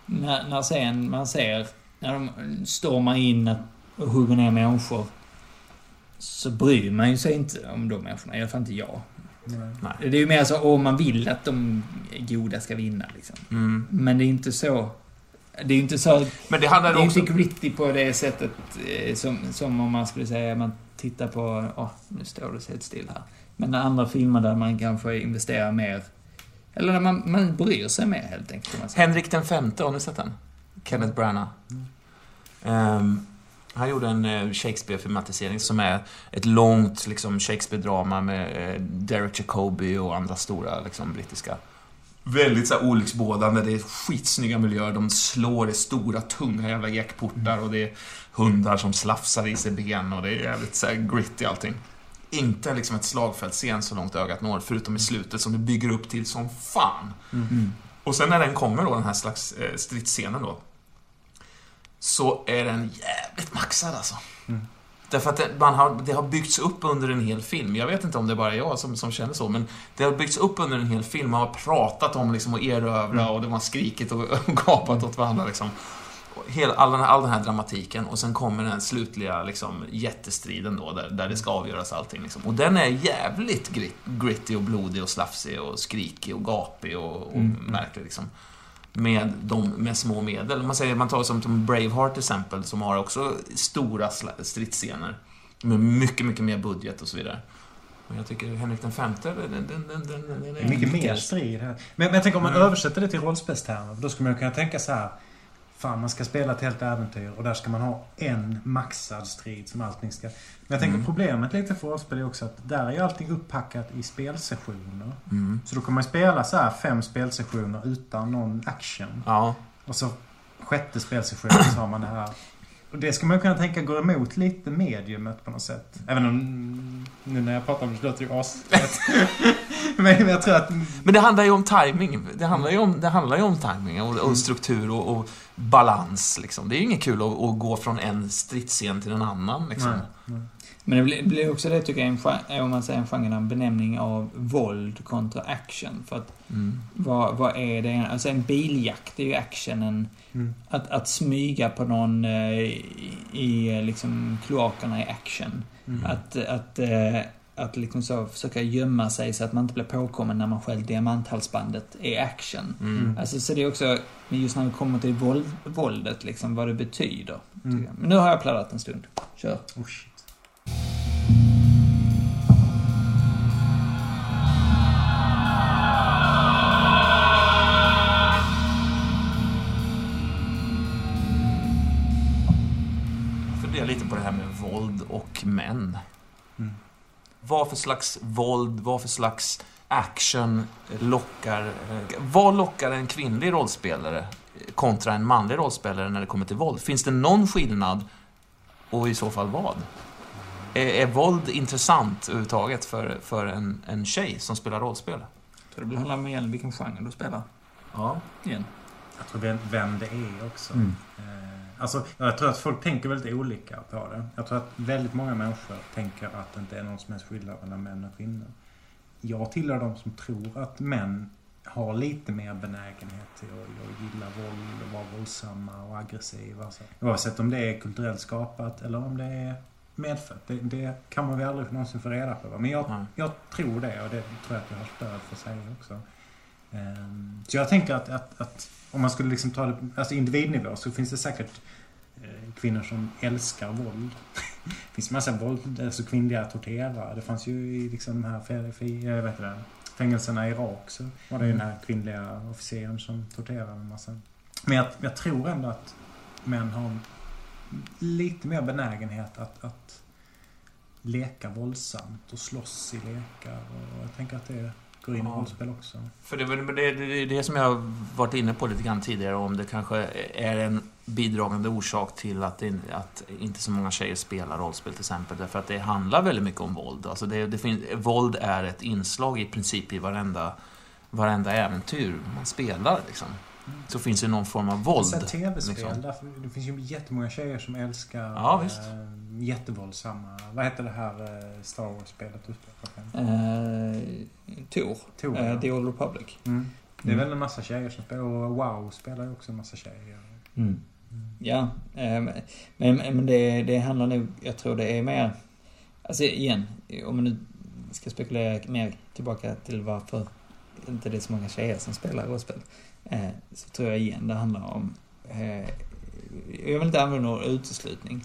när, när sen man ser, när de stormar in och hugger ner människor, så bryr man ju sig inte om de människorna. I alla fall inte jag. Nej. Det är ju mer så om man vill att de goda ska vinna liksom. Mm. Men det är inte så... Det är ju inte så... Men det handlar Det är också... inte gritty på det sättet eh, som, som om man skulle säga man tittar på... Åh, nu står det helt still här. Men andra filmer där man kanske investerar mer... Eller där man, man bryr sig mer helt enkelt. Henrik den femte, har ni sett den? Kenneth Branagh. Ehm, han gjorde en eh, Shakespeare-filmatisering som är ett långt liksom, Shakespeare-drama med eh, Derek Jacobi och andra stora liksom, brittiska. Väldigt så här, olycksbådande, det är skitsnygga miljöer, de slår i stora, tunga jävla ekportar och det är hundar som slafsar i sig ben och det är jävligt så här, gritty allting. Inte liksom ett slagfältsscen så långt ögat når, förutom i slutet som det bygger upp till som fan. Mm. Och sen när den kommer då, den här slags eh, stridsscenen då. Så är den jävligt maxad alltså. Mm. Därför att det, man har, det har byggts upp under en hel film. Jag vet inte om det är bara jag som, som känner så, men det har byggts upp under en hel film. Man har pratat om liksom, att erövra och de har skrikit och, och gapat åt varandra. Liksom. Hela, all, den här, all den här dramatiken och sen kommer den slutliga liksom, jättestriden då, där, där det ska avgöras allting. Liksom. Och den är jävligt grit, gritty och blodig och slafsig och skrikig och gapig och, och Mm. märklig. Liksom. Med, de, med små medel. Man, säger, man tar som, Braveheart till exempel, som har också stora stridsscener. Med mycket, mycket mer budget och så vidare. Men jag tycker Henrik den femte, den, den, den, den, den, är mycket mer strid här. Men, men jag tänker om man Mm. översätter det till rollspelstermer. Då skulle man kunna tänka så här. Fan, man ska spela ett helt äventyr och där ska man ha en maxad strid som allting ska... Men jag tänker Mm. problemet lite för rollspel är också att där är ju allting upppackat i spelsessioner. Mm. Så då kommer man spela så här fem spelsessioner utan någon action. Ja, Och så sjätte spelsessionen så har man det här. Och det ska man kunna tänka går emot lite mediumet på något sätt. Även om nu när jag pratar om det så låter det ju as. Men jag tror att... Men det handlar ju om timing. Det handlar ju om, det handlar ju om timing och, Mm. och struktur och, och balans. Liksom. Det är ju inget kul att, att gå från en stridsscen till en annan. Liksom. Nej. Men det blir, blir också det tycker jag, en, om man säger en genre, en benämning av våld kontra action. För att Mm. vad, vad är det? Alltså en biljakt är ju actionen. Mm. Att, att smyga på någon eh, i, i liksom kloakerna är action. Mm. Att, att, eh, att liksom så försöka gömma sig så att man inte blir påkommen när man stjäl diamanthalsbandet är action. Mm. Alltså så det är också, men just när vi kommer till våld, våldet, liksom vad det betyder. Mm. Men nu har jag pladdat en stund. Kör. Oh, funderar lite på det här med våld och män. Mm. Vad för slags våld, vad för slags action lockar... eh, Vad lockar en kvinnlig rollspelare kontra en manlig rollspelare när det kommer till våld? Finns det någon skillnad? Och i så fall vad? Är, är våld intressant överhuvudtaget för, för en, en tjej som spelar rollspel? Så det handlar om igen vilken genre du spelar. Ja. Igen. Jag tror vem, vem det är också. Mm. Eh, alltså, jag tror att folk tänker väldigt olika på det. Jag tror att väldigt många människor tänker att det inte är någon som helst skillnad mellan män och kvinnor. Jag tillhör de som tror att män har lite mer benägenhet till att, att gilla våld och vara våldsamma och aggressiva. Så. Oavsett om det är kulturellt skapat eller om det är medfött. Det, det kan man väl aldrig någonsin få reda på. Men jag, Nej. jag tror det och det tror jag att jag har stöd för att säga också. Ehm, Så jag tänker att, att, att om man skulle liksom ta det alltså individnivå så finns det säkert eh, kvinnor som älskar våld. det finns massa våld, alltså kvinnliga torterare. Det fanns ju i liksom de här eh, vet det, fängelserna i Irak så var det ju den här kvinnliga officeren som torterade en massa. Men jag, jag tror ändå att män har lite mer benägenhet att, att leka våldsamt och slåss i lekar. Och jag tänker att det går in i rollspel också. För det är det, det, det, som jag har varit inne på lite grann tidigare, om det kanske är en bidragande orsak till att, det, att inte så många tjejer spelar rollspel till exempel. Därför att det handlar väldigt mycket om våld. Alltså det, det finns, våld är ett inslag i princip i varenda, varenda äventyr man spelar. Liksom. Så finns det någon form av våld. Tv-spel, liksom. det finns ju jättemånga tjejer som älskar Ja, visst. eh, jättevåldsamma... Vad heter det här eh, Star Wars-spelet du spelar? Eh, Tor. Tor, Eh. The Old Republic. Mm. Det är Mm. väl en massa tjejer som spelar och WoW spelar ju också en massa tjejer. Mm. Ja, eh, men, men det, det handlar nog, jag tror det är mer... Alltså igen, om man nu ska spekulera mer tillbaka till varför inte det är så många tjejer som spelar rollspel. Eh, så tror jag igen det handlar om... Eh, jag vill inte använda ordet uteslutning.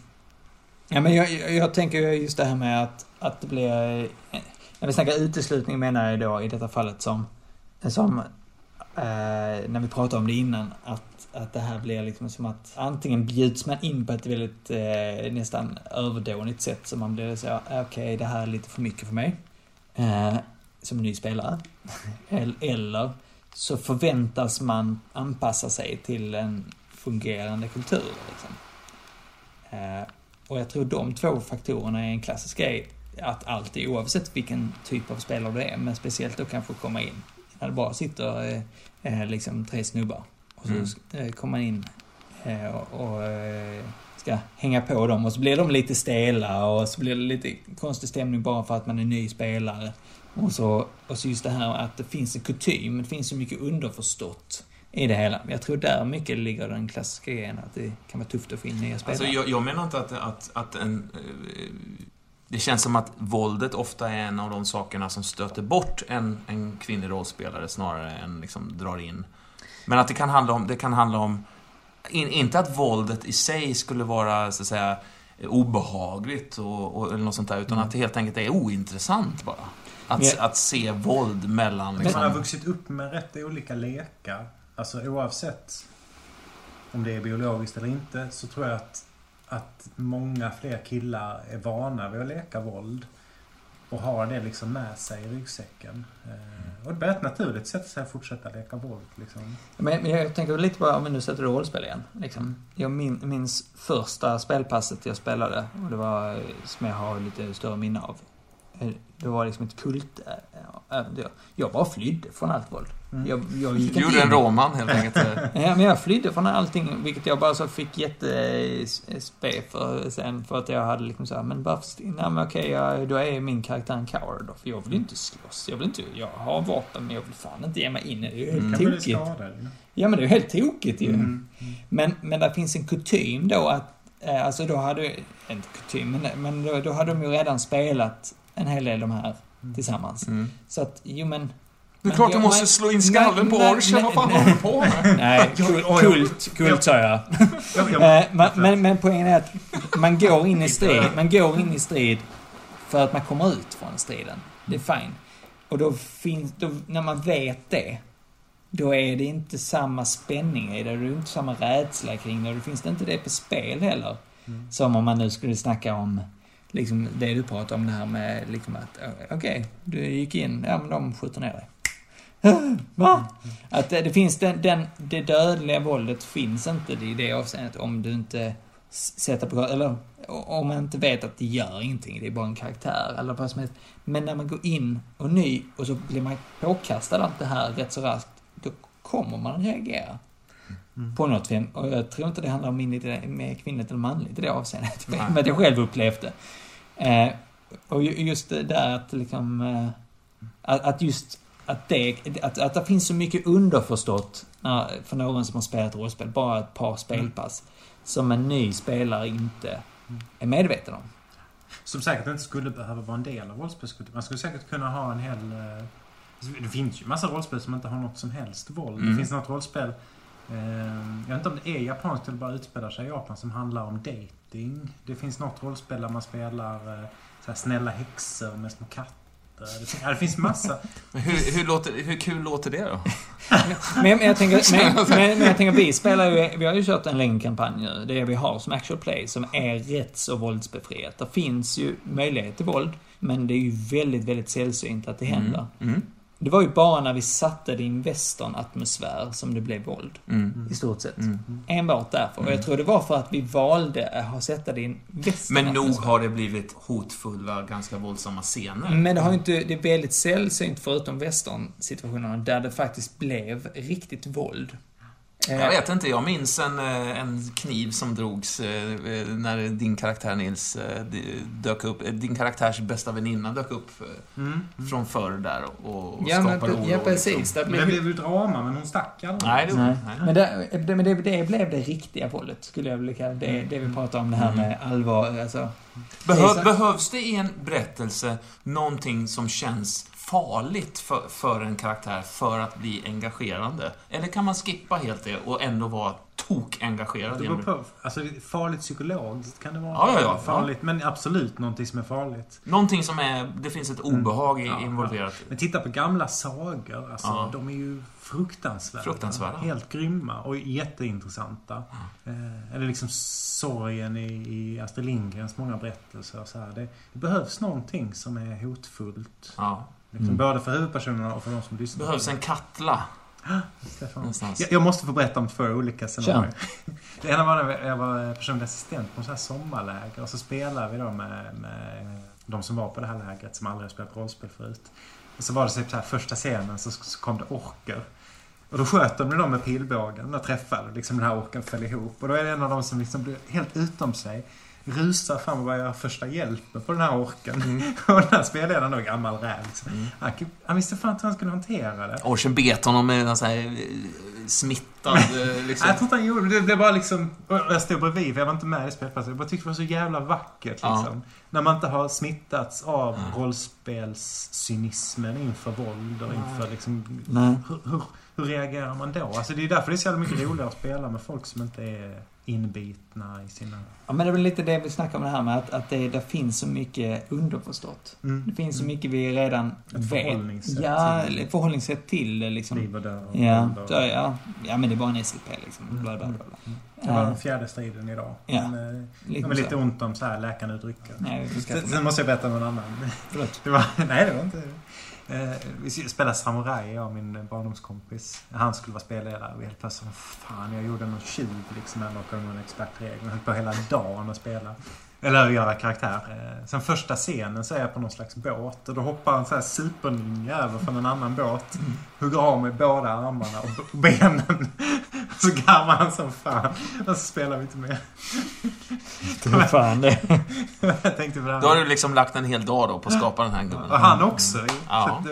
Ja, men jag, jag, jag tänker just det här med att, att det blir... eh, När vi snackar uteslutning menar jag då i detta fallet som... som eh, när vi pratade om det innan, att, att det här blir liksom som att antingen bjuds man in på ett väldigt eh, nästan överdånigt sätt så man blir så okej okej det här är lite för mycket för mig. Eh, som ny spelare. Eller så förväntas man anpassa sig till en fungerande kultur. Liksom. Eh, och jag tror de två faktorerna är en klassisk grej. Att alltid, oavsett vilken typ av spelare du är, men speciellt då kanske komma in. När det bara sitter eh, eh, liksom tre snubbar. Och så Mm. eh, kommer man in eh, och, och ska hänga på dem och så blir de lite stela och så blir det lite konstig stämning bara för att man är ny spelare. Och så, och så just det här att det finns en kutym, det finns så mycket underförstått i det hela. Jag tror där mycket ligger den klassiska grejen, att det kan vara tufft att få in nya spelare. Alltså, jag, jag menar inte att, att, att en... eh, Det känns som att våldet ofta är en av de sakerna som stöter bort en, en kvinnlig rollspelare snarare än liksom drar in. Men att det kan handla om... Det kan handla om in, inte att våldet i sig skulle vara, så att säga, obehagligt och, och, eller något sånt där, utan att det helt enkelt är ointressant bara. Att, Men- att se våld mellan... Men man har Liksom, vuxit upp med rätt olika lekar. Alltså oavsett om det är biologiskt eller inte så tror jag att, att många fler killar är vana vid att leka våld. Och har det liksom med sig i ryggsäcken. Eh, och det blir ett naturligt sätt att fortsätta leka våld. Liksom. Men, men jag tänker lite på, om vi nu sätter rollspel igen. Liksom. Jag min, minns första spelpasset jag spelade, och det var, eh, som jag har lite större minne av. Eh, Det var liksom ett kult äh, äventyr. Jag bara flydde från allt våld. Mm. Jag, jag gick gjorde en roman helt enkelt. Ja, men jag flydde från allting, vilket jag bara så fick jättespe för sen. För att jag hade liksom så här, men varför... Nej men okej, jag, då är min karaktär en coward då. För jag vill inte slåss. Jag vill inte... Jag har vapen, men jag vill fan inte ge mig in det. Det är ju Mm. helt Kan bli tokigt. Ja, men det är ju helt tokigt ju. Mm. Men, men där finns en kutym då att, eh, alltså då hade, inte kutym, men, men då, då hade de ju redan spelat en hel del de här tillsammans. Mm. Så att, jo men... Det är klart du måste slå in skallen på orchen. Vad fan håller du på med? Nej, kult, kult, sa jag. Eh, men, men, men poängen är att man går in i strid, man går in i strid för att man kommer ut från striden. Det är fine. Och då finns, då, när man vet det, då är det inte samma spänning i det, då är det inte samma rädsla kring det, och då finns det inte det på spel heller. Mm. Som om man nu skulle snacka om, liksom det du pratar om det här med, liksom att, eh, okej, du gick in, ja men de skjuter ner dig. Va? Att det, det finns den, den, det dödliga våldet finns inte i det avseendet om du inte sätter på, eller om man inte vet att det gör ingenting, det är bara en karaktär eller vad som helst. Men när man går in och ny och så blir man påkastad allt det här rätt så raskt, då kommer man reagera. Mm. På något sätt. Och jag tror inte det handlar om med kvinnligt eller manligt i det avseendet. Men att jag själv upplevde. Eh, och ju- just det där att liksom... Eh, att, att just att det, att, att det finns så mycket underförstått för någon som har spelat rollspel, bara ett par spelpass, som en ny spelare inte är medveten om. Som säkert inte skulle behöva vara en del av rollspelskulturen. Man skulle säkert kunna ha en hel... eh, Det finns ju massa rollspel som inte har något som helst våld. Mm. Det finns något rollspel... eh, Jag vet inte om det är japanskt eller bara utspelar sig i Japan som handlar om dating. Det finns något rollspel där man spelar eh, så här snälla häxor med små katter. Det finns, ja, det finns massa. Men Hur, hur, låter, hur kul låter det då? Men, men, jag tänker, men, men, men jag tänker, vi spelar ju, vi har ju kört en längre kampanj nu, det vi har som actual play, som är rätt så våldsbefriat. Det finns ju möjlighet till våld, men det är ju väldigt, väldigt sällsynt att det händer. Mm. Det var ju bara när vi satte det i en western-atmosfär som det blev våld. Mm. I stort sett. Mm. Enbart därför. Och Mm. jag tror det var för att vi valde att sätta det i en western Men nog har det blivit hotfulla, ganska våldsamma scener. Men det har ju inte, det är väldigt sällsynt förutom western-situationerna där det faktiskt blev riktigt våld. Eh, Jag vet inte, jag minns en, eh, en kniv som drogs eh, eh, när din karaktär Nils eh, dök upp. eh, Din karaktärs bästa väninna dök upp eh, Mm. från förr där och, Ja, men, skapade oro. ja precis. liksom. Det Men det blev, ju drama, men hon stack aldrig. Nej, det Nej. nej. men det, men det, det blev det riktiga våldet, skulle jag vilja kalla det. Det, det vi pratar om, det här med allvar. Alltså, Behöv, behövs det i en berättelse någonting som känns farligt för, för en karaktär för att bli engagerande? Eller kan man skippa helt det och ändå vara tokengagerad? Det beror på. Alltså, farligt psykologiskt kan det vara. Ja, ja, ja. Farligt, men absolut någonting som är farligt. Någonting som är... Det finns ett obehag i- Ja, involverat. Men titta på gamla sagor. Alltså. De är ju fruktansvärda. Fruktansvärda. Helt grymma och jätteintressanta. Eh, eller liksom sorgen i, i Astrid Lindgrens många berättelser. Så här. Det, det behövs någonting som är hotfullt. Ja. Liksom, Mm. Både för huvudpersonerna och för de som lyssnar. behövs en någonstans. Jag, jag måste få berätta om två olika scenarier. Det ena var när jag var personlig assistent på en sån här sommarläger och så spelade vi då med, med de som var på det här lägret som aldrig har spelat rollspel förut. Och så var det typ så här första scenen så, så kom det orker. Och då sköt de dem med pilbågen och träffade liksom den här orken föll ihop. Och då är det en av dem som liksom blir helt utom sig. Rusar fram och börjar göra första hjälpen på den här orken. och den här spelledaren då, gammal räv. Liksom. Han, han visste fan inte hur han skulle hantera det. Orchen bet honom med en sån här eh, smittad... eh, Liksom. Jag tror inte han gjorde det. Det blev bara liksom... Jag stod bredvid, för jag var inte med i spelplatsen. Jag bara tyckte det var så jävla vackert Ja. liksom. När man inte har smittats av Ja. rollspelscynismen inför våld och inför liksom... Nej. Hur, hur, hur reagerar man då? Alltså det är därför det är så jävla mycket roligare att spela med folk som inte är inbitna i sina... Ja, men det är väl lite det vi snackar om det här med att, att det, det finns så mycket underförstått. Mm. Det finns så mycket vi redan Ett vet. förhållningssätt Ja, till- ett förhållningssätt till det liksom. Liv och död och Ja, och- ja, ja, men det är bara en SLP liksom. Bla, bla, bla, bla. Det var den fjärde striden idag. Ja. Men, eh, lite lite ont om så här läkarna uttrycker. Nej, vi ska Sen, sen måste jag berätta om en annan. Förlåt. Det var, nej, det var inte Eh, vi spelade Samurai, jag och min barndomskompis. Han skulle vara spelledare. Och helt plötsligt, fan, jag gjorde någon tjuv liksom. Jag lockade någon expertregel. Jag höll på hela dagen att spela. Eller göra karaktär. Eh, sen första scenen så är jag på någon slags båt. Och då hoppar en sån här superninja över från en annan båt. Hugger av mig båda armarna och benen. Så garvar han som fan. Och så spelar vi inte mer. Vad fan det. Jag tänkte på det här. Då har du liksom lagt en hel dag då på att skapa den här gubben. Och han också. ju. Ja. Att, eh,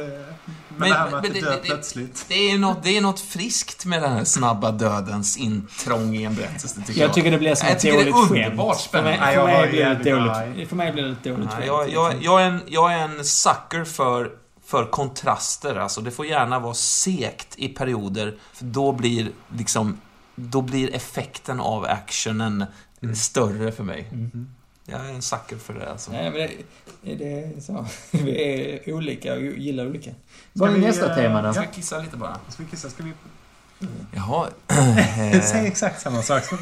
men, Men- det här med men att det det- dör det- plötsligt. Det är, något, det är något friskt med den här snabba dödens intrång i en berättelse, tycker jag. Jag tycker det blir som Jag ett tycker det är dåligt underbart skämt. För mig, spännande. För jag mig blir det dåligt, för mig blir det ett dåligt skämt. jag, jag, liksom. jag, är en, jag är en sucker för, för kontraster. Alltså, det får gärna vara sekt i perioder. För då blir liksom... Då blir effekten av actionen större för mig. Mm. Jag är en sucker för det alltså. Nej, men det, det är så. Vi är olika och gillar olika. Vad är vi, nästa eh, tema då? Ska jag kissa lite bara? Ska vi kissa? Ska vi... Jaha. Säg exakt samma sak som...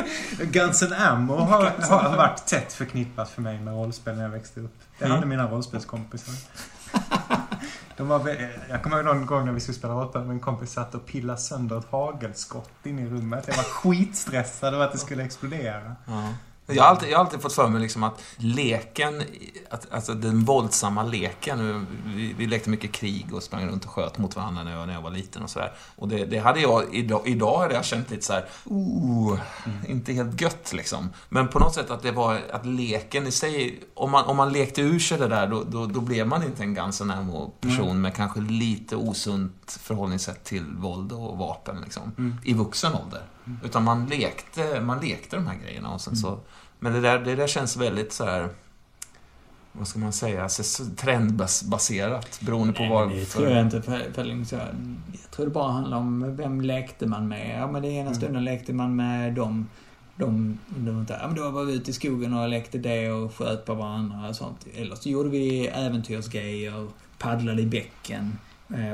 Guns N' Ammo har, har varit tätt förknippat för mig med rollspel när jag växte upp. Jag hade Mm. mina rollspelskompisar. De var, jag kommer ihåg någon gång när vi skulle spela rollspel med Min kompis satt och pillade sönder ett hagelskott inne i rummet. Jag var skitstressad över att det skulle explodera. Ja. Jag har, alltid, jag har alltid fått för mig liksom att leken, att, alltså den våldsamma leken, vi, vi lekte mycket krig och sprang runt och sköt mot varandra när jag, när jag var liten och sådär. Och det, det hade jag, idag, idag hade jag känt lite så här, oh, inte helt gött liksom. Men på något sätt att det var, att leken i sig, om man, om man lekte ur sig det där, då, då, då blev man inte en Guns N' Ammo-person med kanske lite osunt förhållningssätt till våld och vapen liksom. Mm. I vuxen ålder. Utan man lekte, man lekte de här grejerna och sen så... Men det där, det där känns väldigt så här... Vad ska man säga? Trendbaserat beroende på vad... Det tror jag inte. För, för liksom så, jag tror det bara handlar om vem lekte man med. Ja, men det ena Mm. stunden lekte man med dem. De, de, ja, men då var vi ute i skogen och lekte det och sköt på varandra och sånt. Eller så gjorde vi äventyrsgrejer, paddlade i bäcken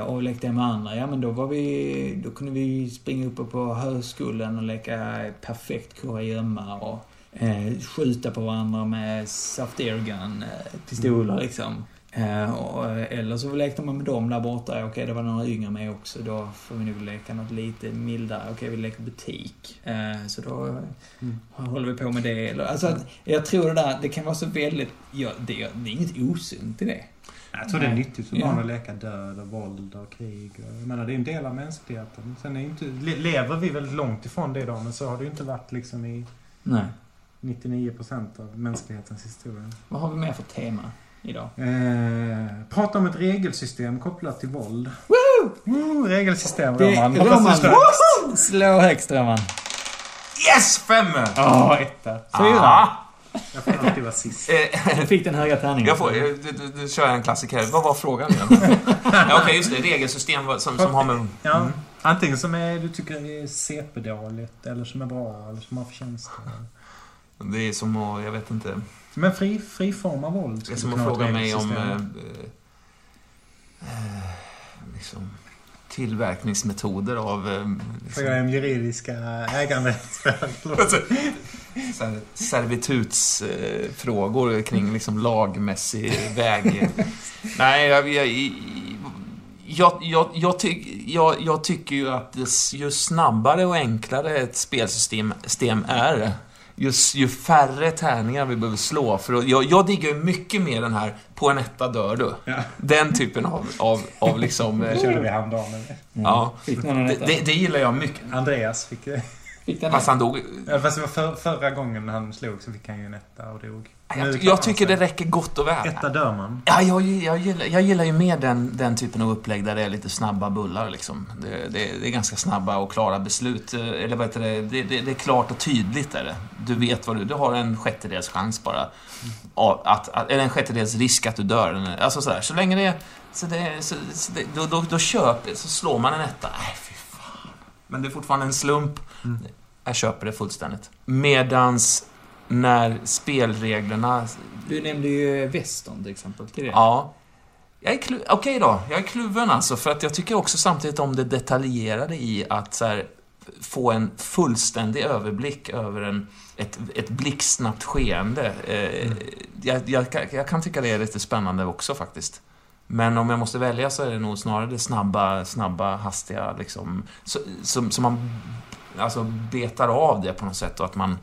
och lekte med andra. Ja, men då var vi... Då kunde vi springa uppe på höskullen och leka perfekt kurragömma och eh, skjuta på varandra med soft air gun, eh, pistoler liksom. Eh, och, eller så lekte man med dem där borta. Okej, det var några yngre med också. Då får vi nog leka något lite mildare. Okej, vi leker butik. Eh, så då Mm. håller vi på med det. Eller, alltså, att jag tror det där, det kan vara så väldigt... Ja, det, det är inget osunt i det. Jag tror det är Nej. nyttigt för Ja. barn att leka död och våld och krig. Och, jag menar, det är en del av mänskligheten. Sen är inte, le- lever vi väldigt långt ifrån det idag, men så har det ju inte varit liksom i Nej. 99% av mänsklighetens historia. Vad har vi mer för tema idag? Eh, prata om ett regelsystem kopplat till våld. Woo! Regelsystem, Det- Roman. Roman. Slå högst, Roman. Yes! Fem! Ja, etta. Fyra. Ah, Jag får alltid vara sist. Eh, Du fick den höga tärningen. Jag får, du, du, du kör en klassiker. Vad var frågan igen? ja, Okej, just det. Regelsystem som, som har med... Ja, Mm. antingen som är, du tycker är CP-dåligt, eller som är bra, eller som har förtjänster. Det är som att, jag vet inte. Men fri, fri form av våld Det är som att fråga mig om... Eh, eh, liksom, tillverkningsmetoder av... Eh, Fråga liksom, om juridiska äganderättsfrågor. servitutsfrågor kring liksom lagmässig väg. Nej, jag, jag, jag, jag, jag, tyck, jag, jag tycker ju att det- ju snabbare och enklare ett spelsystem system är, just ju färre tärningar vi behöver slå. För jag, jag diggar ju mycket mer den här på en etta dör du. Ja. Den typen av, av, av liksom... Det eh, körde vi häromdagen. Ja, Fick någon av det, det, det gillar jag mycket. Andreas fick... Fick den Fast han dog. Ja, fast det var för, förra gången han slog så fick han ju en etta och dog. Jag, jag tycker det räcker gott och väl. Etta dör man. Ja, jag, jag, gillar, jag gillar ju mer den, den typen av upplägg där det är lite snabba bullar. Liksom. Det, det, det är ganska snabba och klara beslut. eh, Eller vad heter det? Det, det? det är klart och tydligt. Är det. Du vet vad du... Du har en sjättedels chans bara. Att, att, eller en sjättedels risk att du dör. Alltså sådär. Så länge det är... Så det, så, så det, då, då, då köper... Så slår man en etta. Nej, fy. Men det är fortfarande en slump. Mm. Jag köper det fullständigt. Medans när spelreglerna Du nämnde ju Western till exempel. Till det. Ja. Jag är klu- Okej då, jag är kluven alltså. För att jag tycker också samtidigt om det detaljerade i att här, få en fullständig överblick över en, ett, ett blixtsnabbt skeende. Eh, jag, jag, kan- jag kan tycka det är lite spännande också faktiskt. Men om jag måste välja så är det nog snarare det snabba, snabba, hastiga liksom. Så, som, som man alltså betar av det på något sätt och att man...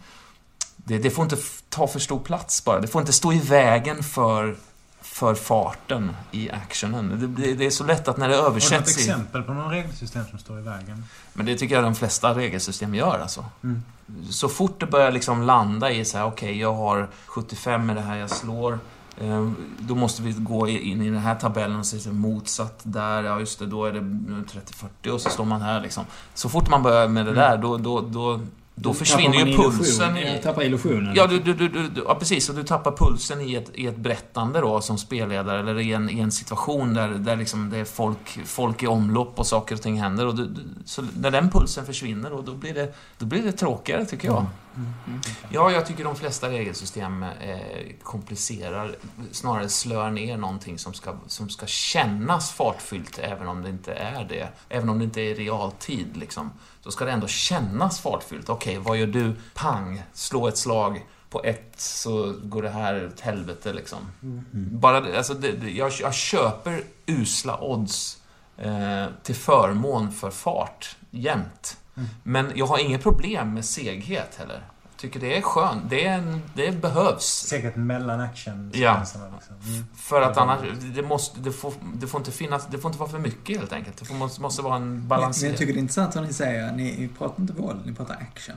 Det, det får inte ta för stor plats bara. Det får inte stå i vägen för, för farten i actionen. Det, det, är så lätt att när det Har du något översätts i... exempel på någon regelsystem som står i vägen? Men det tycker jag de flesta regelsystem gör alltså. Mm. Så fort det börjar liksom landa i så här, okej, jag har 75 med det här jag slår. Eh, Då måste vi gå in i den här tabellen och se motsatt där, ja just det, då är det 30-40 och så slår man här liksom. Så fort man börjar med det Mm. där, då, då, då, då försvinner ju illusion. pulsen Jag i... tappar illusionen. Ja, du, du, du, du, ja, precis. Och du tappar pulsen i ett, i ett berättande då som spelledare, eller i en, i en situation där, där liksom det är folk, folk i omlopp och saker och ting händer. Och du, så när den pulsen försvinner, då, då, blir det, då blir det tråkigare, tycker jag. Mm. Ja, jag tycker de flesta regelsystem eh, komplicerar, snarare slör ner någonting som ska, som ska kännas fartfyllt, även om det inte är det. Även om det inte är i realtid, liksom. Så ska det ändå kännas fartfyllt. Okej, vad gör du? Pang! Slå ett slag. På ett så går det här åt helvete, liksom. Mm. Bara, alltså, det, det, jag, jag köper usla odds eh, till förmån för fart, jämt. Mm. Men jag har inget problem med seghet heller. Jag tycker det är skönt. Det, är en, det behövs. Säkert mellan action Ja. Liksom. Mm. För att annars, det, måste, det, får, det får inte finnas, det får inte vara för mycket helt enkelt. Det får, måste, måste vara en balans. jag tycker det är intressant vad ni säger. Ni, ni pratar inte våld, ni pratar action.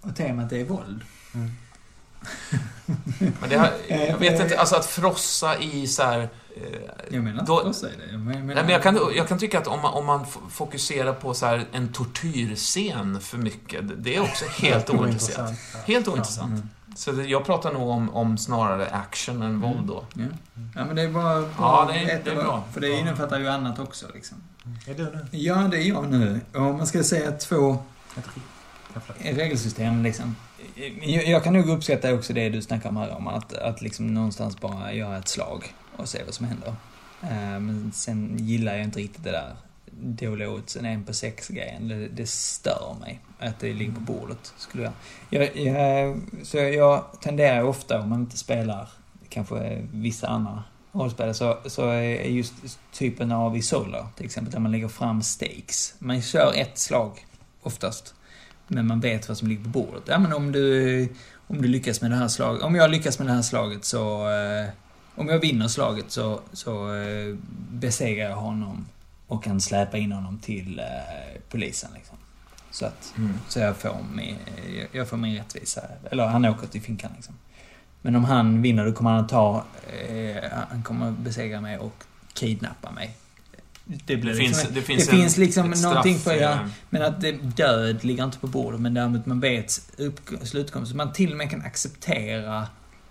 Och temat är våld. Mm. Men det har, jag vet inte, alltså att frossa i så här... eh, Jag menar inte att säga det. Jag menar, Nej, men jag, kan, jag kan tycka att om man, om man fokuserar på så här en tortyrscen för mycket, det- det är också helt ointressant. Ointressant, ja. Helt ointressant. Mm. Så det, jag pratar nog om, om snarare action än våld då. Ja. ja, men det är bara... Ja, bara det är- ett det är bra. För det innefattar ju annat också liksom. Är du nu? Ja, det är jag nu. Om man ska säga två regelsystem liksom. Jag, jag kan nog uppskatta också det du snackar om här om att, att liksom någonstans bara göra ett slag och se vad som händer. Eh, Men sen gillar jag inte riktigt det där dåliga oddsen, en på sex grejen. Det, det stör mig att det ligger på bordet. Skulle jag. Jag, jag, så jag tenderar ofta, om man inte spelar kanske vissa andra rollspel, så, så är just typen av Isola, till exempel, där man lägger fram stakes. Man kör ett slag, oftast. Men man vet vad som ligger på bordet. Ja, men om du, om du lyckas med det här slaget, om jag lyckas med det här slaget så... Eh, om jag vinner slaget så, så eh, besegrar jag honom och kan släpa in honom till eh, polisen liksom. Så att, Mm. så jag får min, jag- jag får min rättvisa. Eller han åker till finkan liksom. Men om han vinner då kommer han att ta, eh, han kommer besegra mig och kidnappa mig. Det, blir Det liksom, finns, det det finns, finns en, liksom ett någonting straff, för, ja, eh, men att det, död ligger inte på bordet, men däremot man vet slutkomst. Så man till och med kan acceptera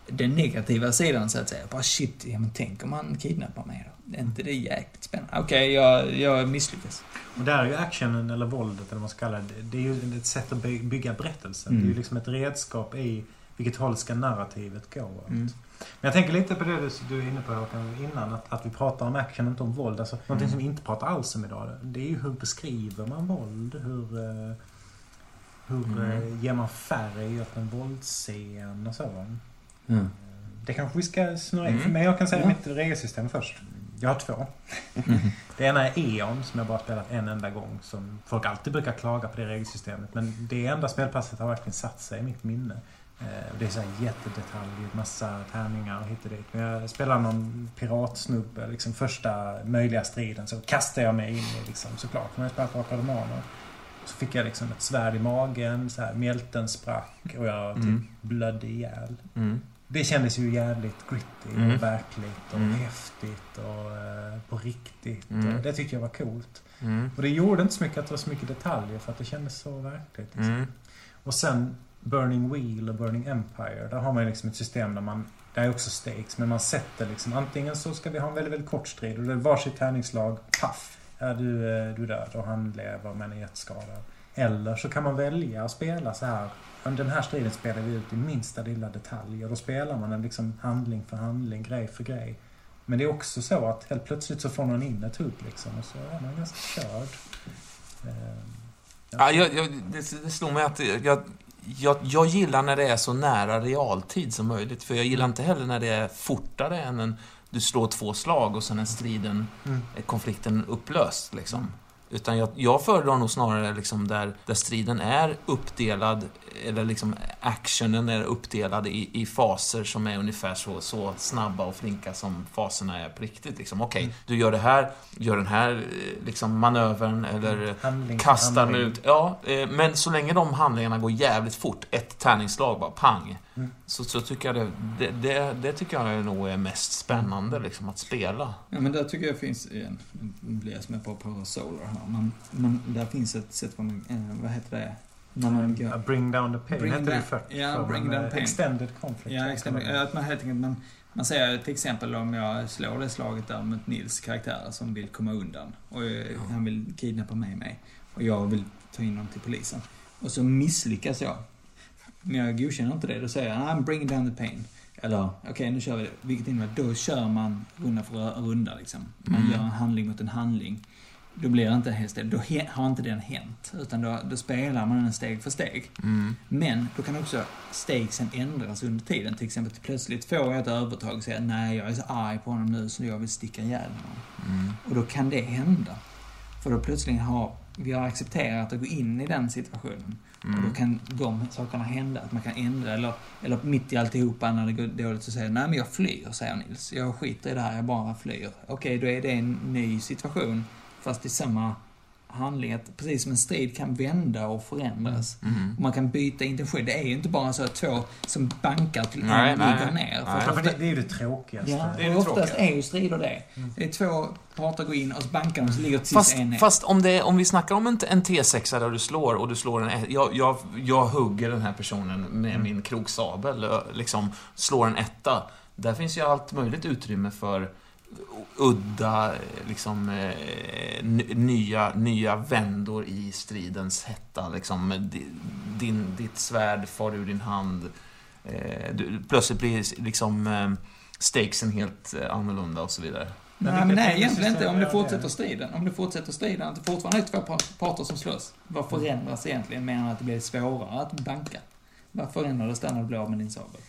den negativa sidan så att säga. Bara shit, ja, men tänk om han kidnappar mig då? Är inte det jäkligt spännande? Okej, jag, jag misslyckas. Och där är ju actionen, eller våldet, eller vad man ska kalla det. Det är ju ett sätt att by- bygga berättelsen. Mm. Det är ju liksom ett redskap i vilket håll ska narrativet gå. åt. Mm. Men jag tänker lite på det du, du är inne på Håkan, innan. Att, att vi pratar om action, inte om våld. Alltså, någonting Mm. som vi inte pratar alls om idag. Det är ju hur beskriver man våld? Hur, eh, hur Mm. eh, ger man färg åt en våldsscen och så. Mm. Det kanske vi ska snurra in. Mm. Men jag kan säga Ja. mitt regelsystem först. Jag har två. Det ena är E.ON som jag bara spelat en enda gång. Som folk alltid brukar klaga på det regelsystemet. Men det enda spelpasset har verkligen satt sig i mitt minne. Eh, Det är så här jättedetaljer, massa tärningar och hit och dit. Men jag spelar någon piratsnubbe, liksom första möjliga striden så kastar jag mig in i liksom, såklart. När jag spelat Drakar och Demoner. Så fick jag liksom ett svärd i magen, så här, mjälten sprack och jag typ Mm. blödde ihjäl. Mm. Det kändes ju jävligt gritty Mm. och verkligt och Mm. häftigt och eh, på riktigt. Mm. Det tyckte jag var coolt. Mm. Och det gjorde inte så mycket att det var så mycket detaljer för att det kändes så verkligt. Liksom. Mm. Och sen Burning Wheel och Burning Empire. Där har man ju liksom ett system där man... Det är också stakes, men man sätter liksom... Antingen så ska vi ha en väldigt, väldigt kort strid och det är varsitt tärningslag. Paff! Är du, eh, du är död och han lever men är jätteskadad. Eller så kan man välja att spela så här. Under den här striden spelar vi ut i minsta lilla detalj. Och då spelar man den liksom handling för handling, grej för grej. Men det är också så att helt plötsligt så får någon in ett hugg liksom. Och så är man ganska körd. Ehm, Ja, jag, jag, det, det slog mig att jag, jag, jag gillar när det är så nära realtid som möjligt. För jag gillar inte heller när det är fortare än en... Du slår två slag och sen är striden, Mm. konflikten upplöst. Liksom. Utan jag, jag föredrar nog snarare liksom där, där striden är uppdelad, eller liksom actionen är uppdelad i, i faser som är ungefär så, så snabba och flinka som faserna är på riktigt. Liksom. Okej, Mm. du gör det här, gör den här eh, liksom, manövern eller Handling för kastar handling. ut. Ja, eh, men så länge de handlingarna går jävligt fort, ett tärningsslag bara, pang. Mm. Så, så tycker jag det, det, det, det tycker jag nog är mest spännande, liksom, att spela. Ja, men där tycker jag finns, igen, nu blir jag som på, på Solar här, men, men där finns ett sätt på, eh, vad heter det? När man Ja, går... bring down the pain Bring hette det down- förr. ja, För, bring down eh, pain. Extended conflict. Ja, man det. Att man helt enkelt, man, man säger till exempel om jag slår det slaget där mot Nils karaktär som vill komma undan och eh, han vill kidnappa mig med och jag vill ta in honom till polisen. Och så misslyckas jag. Men jag godkänner inte det. Då säger jag I'm bringing down the pain. Eller okej, nu kör vi det. Vilket innebär att då kör man runda för runda liksom. Man Mm. gör en handling mot en handling. Då blir det inte helt det. Då har inte den hänt. Utan då, då spelar man den steg för steg. Mm. Men då kan också stakesen ändras under tiden. Till exempel plötsligt får jag ett övertag och säger nej, jag är så arg på honom nu så jag vill sticka ihjäl honom. Mm. Och då kan det hända. För då plötsligt har vi har accepterat att gå in i den situationen. Och då Mm. kan de sakerna hända, att man kan ändra. Eller, eller mitt i alltihopa när det går dåligt så säger nej men jag flyr, säger Nils. Jag skiter i det här, jag bara flyr. Okej, då är det en ny situation. Fast i samma handling. Att precis som en strid kan vända och förändras. Mm. Och man kan byta intention. Det är ju inte bara så att två som bankar till Nej, en nej, ligger ner. Nej. För ofta, det, det är ju det tråkigaste. ja, Det är det oftast tråkiga. är ju strider det. Mm. Det är två parter går in och så bankar de, så ligger till Fast, en ner. fast om, det, om vi snackar om en, en T6 där du slår och du slår en... Jag, jag, jag hugger den här personen med Mm. min kroksabel, liksom slår en etta. Där finns ju allt möjligt utrymme för udda, liksom, eh, nya, nya vändor i stridens hetta. Liksom, Di- din, ditt svärd far ur din hand. Eh, du, plötsligt blir liksom eh, stakesen helt annorlunda och så vidare. Men Nej, men nej, egentligen inte. Om är fortsätter striden. Om det fortsätter striden, att det fortfarande är två par- parter som slåss. Vad förändras egentligen mer än att det blir svårare att banka? Vad förändrades där när du blev av med din sabel?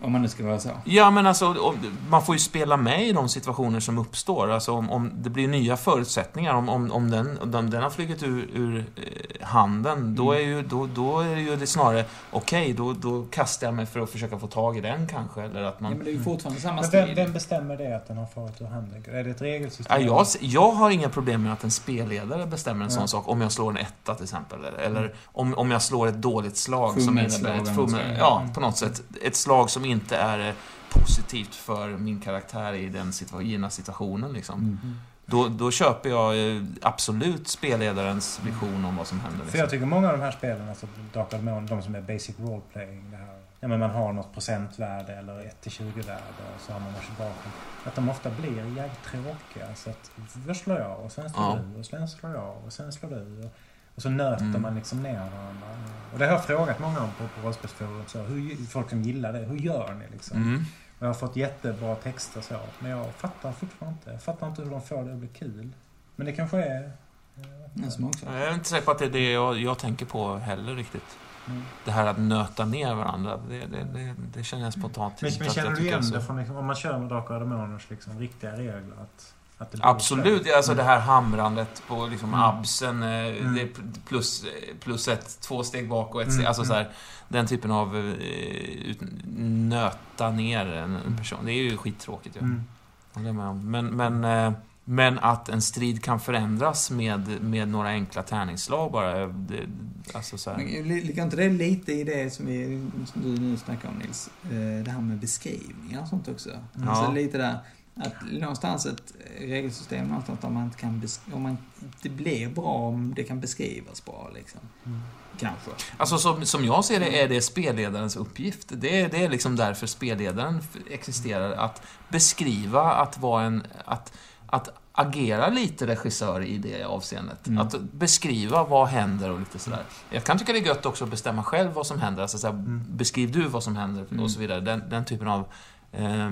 Om man nu ska vara så. Ja, men alltså, man får ju spela med i de situationer som uppstår. Alltså om, om det blir nya förutsättningar, om, om, om, den, om den har flugit ur, ur eh, handen, då är Mm. ju, då, då är ju det snarare, okej, då, då kastar jag mig för att försöka få tag i den kanske, eller att Ja, man... men det är ju fortfarande samma Men vem, vem bestämmer det att den har farit ur handen? Är det ett regelsystem? Ja, jag, jag har inga problem med att en spelledare bestämmer en sån Ja. sak, om jag slår en etta till exempel. Eller, eller om, om jag slår ett dåligt slag som Fummelslag innebär ett sånt. Ja, Mm. på något sätt. Ett slag som inte är eh, positivt för min karaktär i den situa givna situationen. Liksom. Mm. Då, då köper jag eh, absolut spelledarens vision om vad som händer. För Liksom. jag tycker många av de här spelen, alltså Dark Demon, de som är basic role playing, det här, ja, men man har något procentvärde eller 1-20-värde och så har man varit bakom. Att de ofta blir jävligt tråkiga. Så att först slår jag och sen slår Ja. du och sen slår jag och sen slår du. Och, och så nöter Mm. man liksom ner varandra. Och det har jag frågat många om på, på rollspelsforum. Så hur, folk som gillar det. Hur gör ni liksom? Mm. Och jag har fått jättebra texter så. Men jag fattar fortfarande inte. Jag fattar inte hur de får det att bli kul. Men det kanske är... eh, En smaksak. Jag är inte säker på att det är det jag, jag tänker på heller riktigt. Mm. Det här att nöta ner varandra, det, det, det, det känner jag spontant Men, inte men jag känner du igen det från, liksom, om man kör med Drakar och Demoners liksom, riktiga regler? Att, Absolut, så? alltså det här hamrandet på liksom Mm. absen, eh, Mm. det plus, plus ett, två steg bak och ett Mm, steg, alltså mm. så här, den typen av eh, ut, nöta ner en, en person. Det är ju skittråkigt ju. Mm. Med om. Men, men, eh, men att en strid kan förändras med, med några enkla tärningsslag bara. Det, alltså så här. Men Ligger inte det lite i det som, vi, du nu snackar om Nils? Eh, Det här med beskrivningar och sånt också. Mm. Alltså Ja. lite där, att någonstans ett regelsystem någonstans där man inte kan om man, Det blir bra om det kan beskrivas bra liksom. Mm. Kanske. Alltså som, som jag ser det är det spelledarens uppgift. Det är, det är liksom därför spelledaren existerar. Att beskriva, att vara en... Att, att agera lite regissör i det avseendet. Mm. Att beskriva vad händer och lite sådär. Jag kan tycka det är gött också att bestämma själv vad som händer. Alltså såhär, Mm. Beskriv du vad som händer Mm. och så vidare. Den, den typen av eh,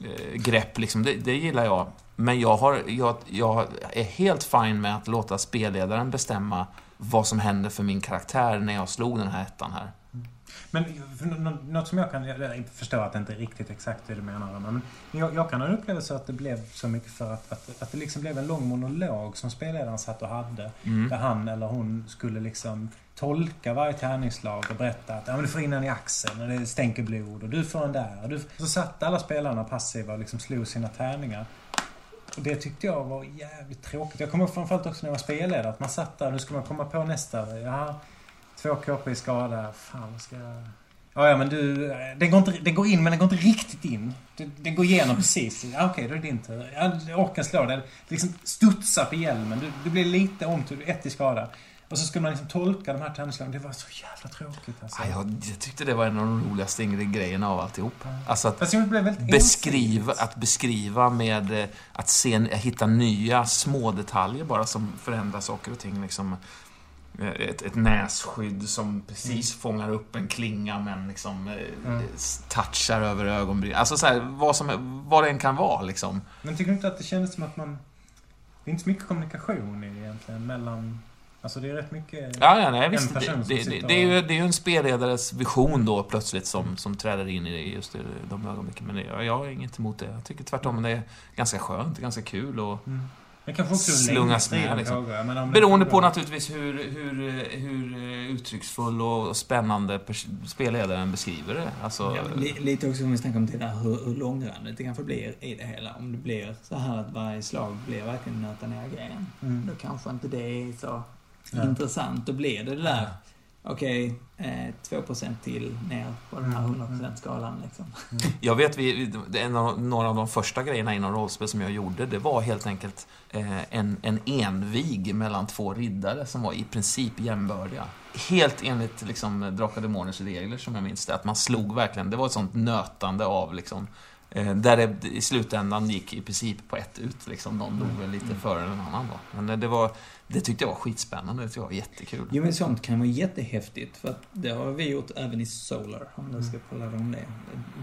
Eh, grepp, liksom, det, det gillar jag. Men jag, har, jag, jag är helt fin med att låta spelledaren bestämma vad som händer för min karaktär när jag slog den här ettan här. Men något som jag kan... Jag förstår att det inte är riktigt exakt det du menar. Men jag, jag kan ha en upplevelse att det blev så mycket för att, att, att det liksom blev en lång monolog som spelledaren satt och hade. Mm. Där han eller hon skulle liksom tolka varje tärningsslag och berätta att ja, men du får in den i axeln och det stänker blod och du får en där. Och du... Så satt alla spelarna passiva och liksom slog sina tärningar. Och det tyckte jag var jävligt tråkigt. Jag kommer framförallt också när jag var spelledare att man satt där nu ska man komma på nästa. Jaha, två KP i skada. Fan, vad ska jag... Ja, ja, men du... Den går, inte, den går in, men den går inte riktigt in. Den, den går igenom precis. Ja, Okej, då är det din tur. Ja, orken slår den. Liksom studsar på hjälmen. Du, du blir lite. Du är ett i skada. Och så skulle man liksom tolka de här tärningsslagen. Det var så jävla tråkigt alltså. Ja, jag, jag tyckte det var en av de roligaste grejerna av alltihop. Alltså att jag beskriva, ensidigt. att beskriva med eh, att se, hitta nya små detaljer bara som förändrar saker och ting. Liksom, ett, ett nässkydd som precis fångar upp en klinga men liksom eh, Mm. touchar över ögonbrynen. Alltså så här, vad, som, vad det än kan vara liksom. Men tycker du inte att det kändes som att man... Det är inte så mycket kommunikation i det egentligen mellan... Alltså det är rätt mycket... Ja, ja, nej, En visst. Det, person som det, det, det, är ju, det är ju en spelledares vision då plötsligt som, som träder in i det, just i de ögonblicken. Men det, jag, jag har inget emot det. Jag tycker tvärtom det är ganska skönt, ganska kul och Mm. Men kanske också Slungas med, liksom. om Beroende det- på naturligtvis hur, hur, hur uttrycksfull och spännande spelledaren beskriver det. Alltså, Ja, li- lite också om vi snackar om det där hur, hur långrandigt det kanske blir i det hela. Om det blir så här att varje slag blir verkligen nöta ner grejen. Mm. Då kanske inte det är så Ja. intressant. Då blir det det där, okej, eh, 2% till ner på den här Mm, 100% skalan liksom. Jag vet, vi, en av, några av de första grejerna inom rollspel som jag gjorde, det var helt enkelt eh, en, en envig mellan två riddare som var i princip jämbördiga. Helt enligt liksom, Drakar Demoners regler, som jag minns det. Att man slog verkligen, det var ett sånt nötande av liksom, eh, där det i slutändan gick i princip på ett ut. Liksom. Någon dog väl lite före en annan då. Men det, det, var, det tyckte jag var skitspännande, det tyckte jag var jättekul. Jo men sånt kan vara jättehäftigt för att det har vi gjort även i Solar, om du ska kolla om det.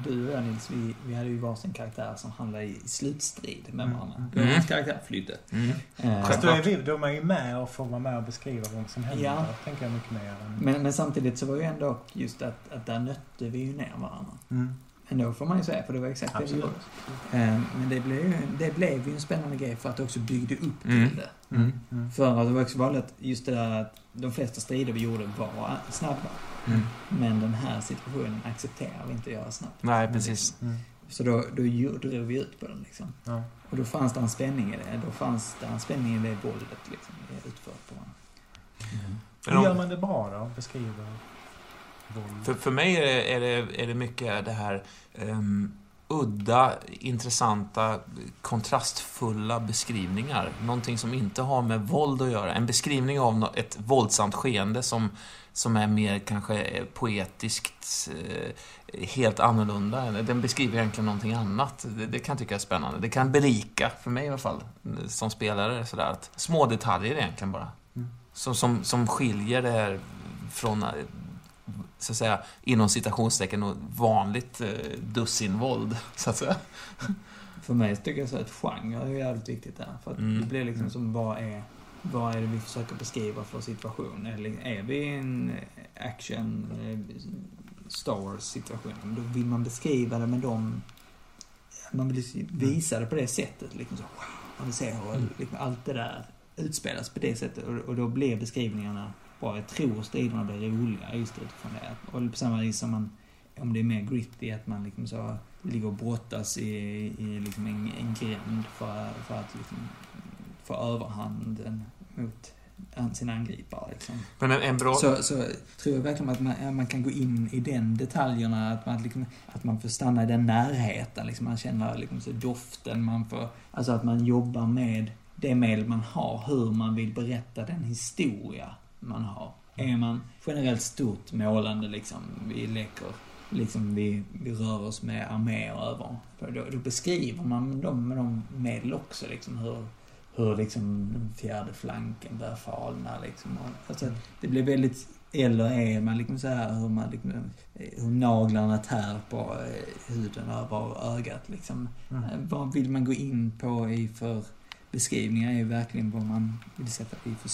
Du och jag Nils, vi, vi hade ju varsin karaktär som handlade i slutstrid med Mm. varandra. Mm. Mm. en karaktär flydde. Mm. Eh, Fast då är, vi, då är man ju med och får vara med och beskriva vad som händer. Ja. Där tänker jag mycket mer än... men, men samtidigt så var ju ändå just att, att där nötte vi ju ner varandra. Mm. Ändå får man ju säga, för det var exakt det vi Absolut. gjorde. Eh, Men det blev, ju, det blev ju en spännande grej för att det också byggde upp till Mm. det. Mm. Mm. För att det var också vanligt att just det där att de flesta strider vi gjorde var snabba. Mm. Men den här situationen accepterar vi inte att göra snabbt. Nej, precis. Mm. Så då, då drog vi ut på den liksom. Ja. Och då fanns det en spänning i det. Då fanns det en spänning i det våldet liksom. Det utfört på varandra. Men Hur gör man det bra då? Beskriva våld. För, för mig är det, är, det, är det mycket det här um, udda, intressanta, kontrastfulla beskrivningar. Någonting som inte har med våld att göra. En beskrivning av ett våldsamt skeende som, som är mer kanske poetiskt eh, helt annorlunda. Den beskriver egentligen någonting annat. Det, det kan jag tycka är spännande. Det kan berika, för mig i alla fall, som spelare. Sådär, att små detaljer egentligen bara. Mm. Som, som, som skiljer det här från, eh, så att säga, inom citationstecken, vanligt eh, dussinvåld, så att säga. För mig tycker jag så att genre är jävligt viktigt där. För att Mm. det blir liksom som, vad är, vad är det vi försöker beskriva för situation? Eller är vi i en action, eh, Star Wars-situation? Då vill man beskriva det med dem... Man vill visa det på det sättet. Liksom så, wow, man ser hur Mm. liksom, allt det där utspelas på det sättet. Och, och då blir beskrivningarna bra. Jag tror striderna blir roliga just utifrån det. Och på samma vis som man, om det är mer gritty, att man liksom så ligger och brottas i, i liksom en, en gränd för, för att liksom få överhanden mot sina angripare. Liksom. Men en, en bra... Så, så tror jag verkligen att man, man kan gå in i den detaljerna, att man, liksom, att man får stanna i den närheten. Liksom, man känner liksom, så doften, man får, alltså att man jobbar med det medel man har, hur man vill berätta den historia man har. Är man generellt stort målande, liksom, vi leker liksom vi, vi rör oss med arméer över. Då, då beskriver man dem med de medel också, liksom hur, hur liksom den fjärde flanken börjar falna. Liksom. Och, Alltså, det blir väldigt, eller är man liksom så här hur man liksom, hur naglarna tär på eh, huden över ögat liksom. Mm. Eh, Vad vill man gå in på i för beskrivningar är ju verkligen vad man vill sätta i för,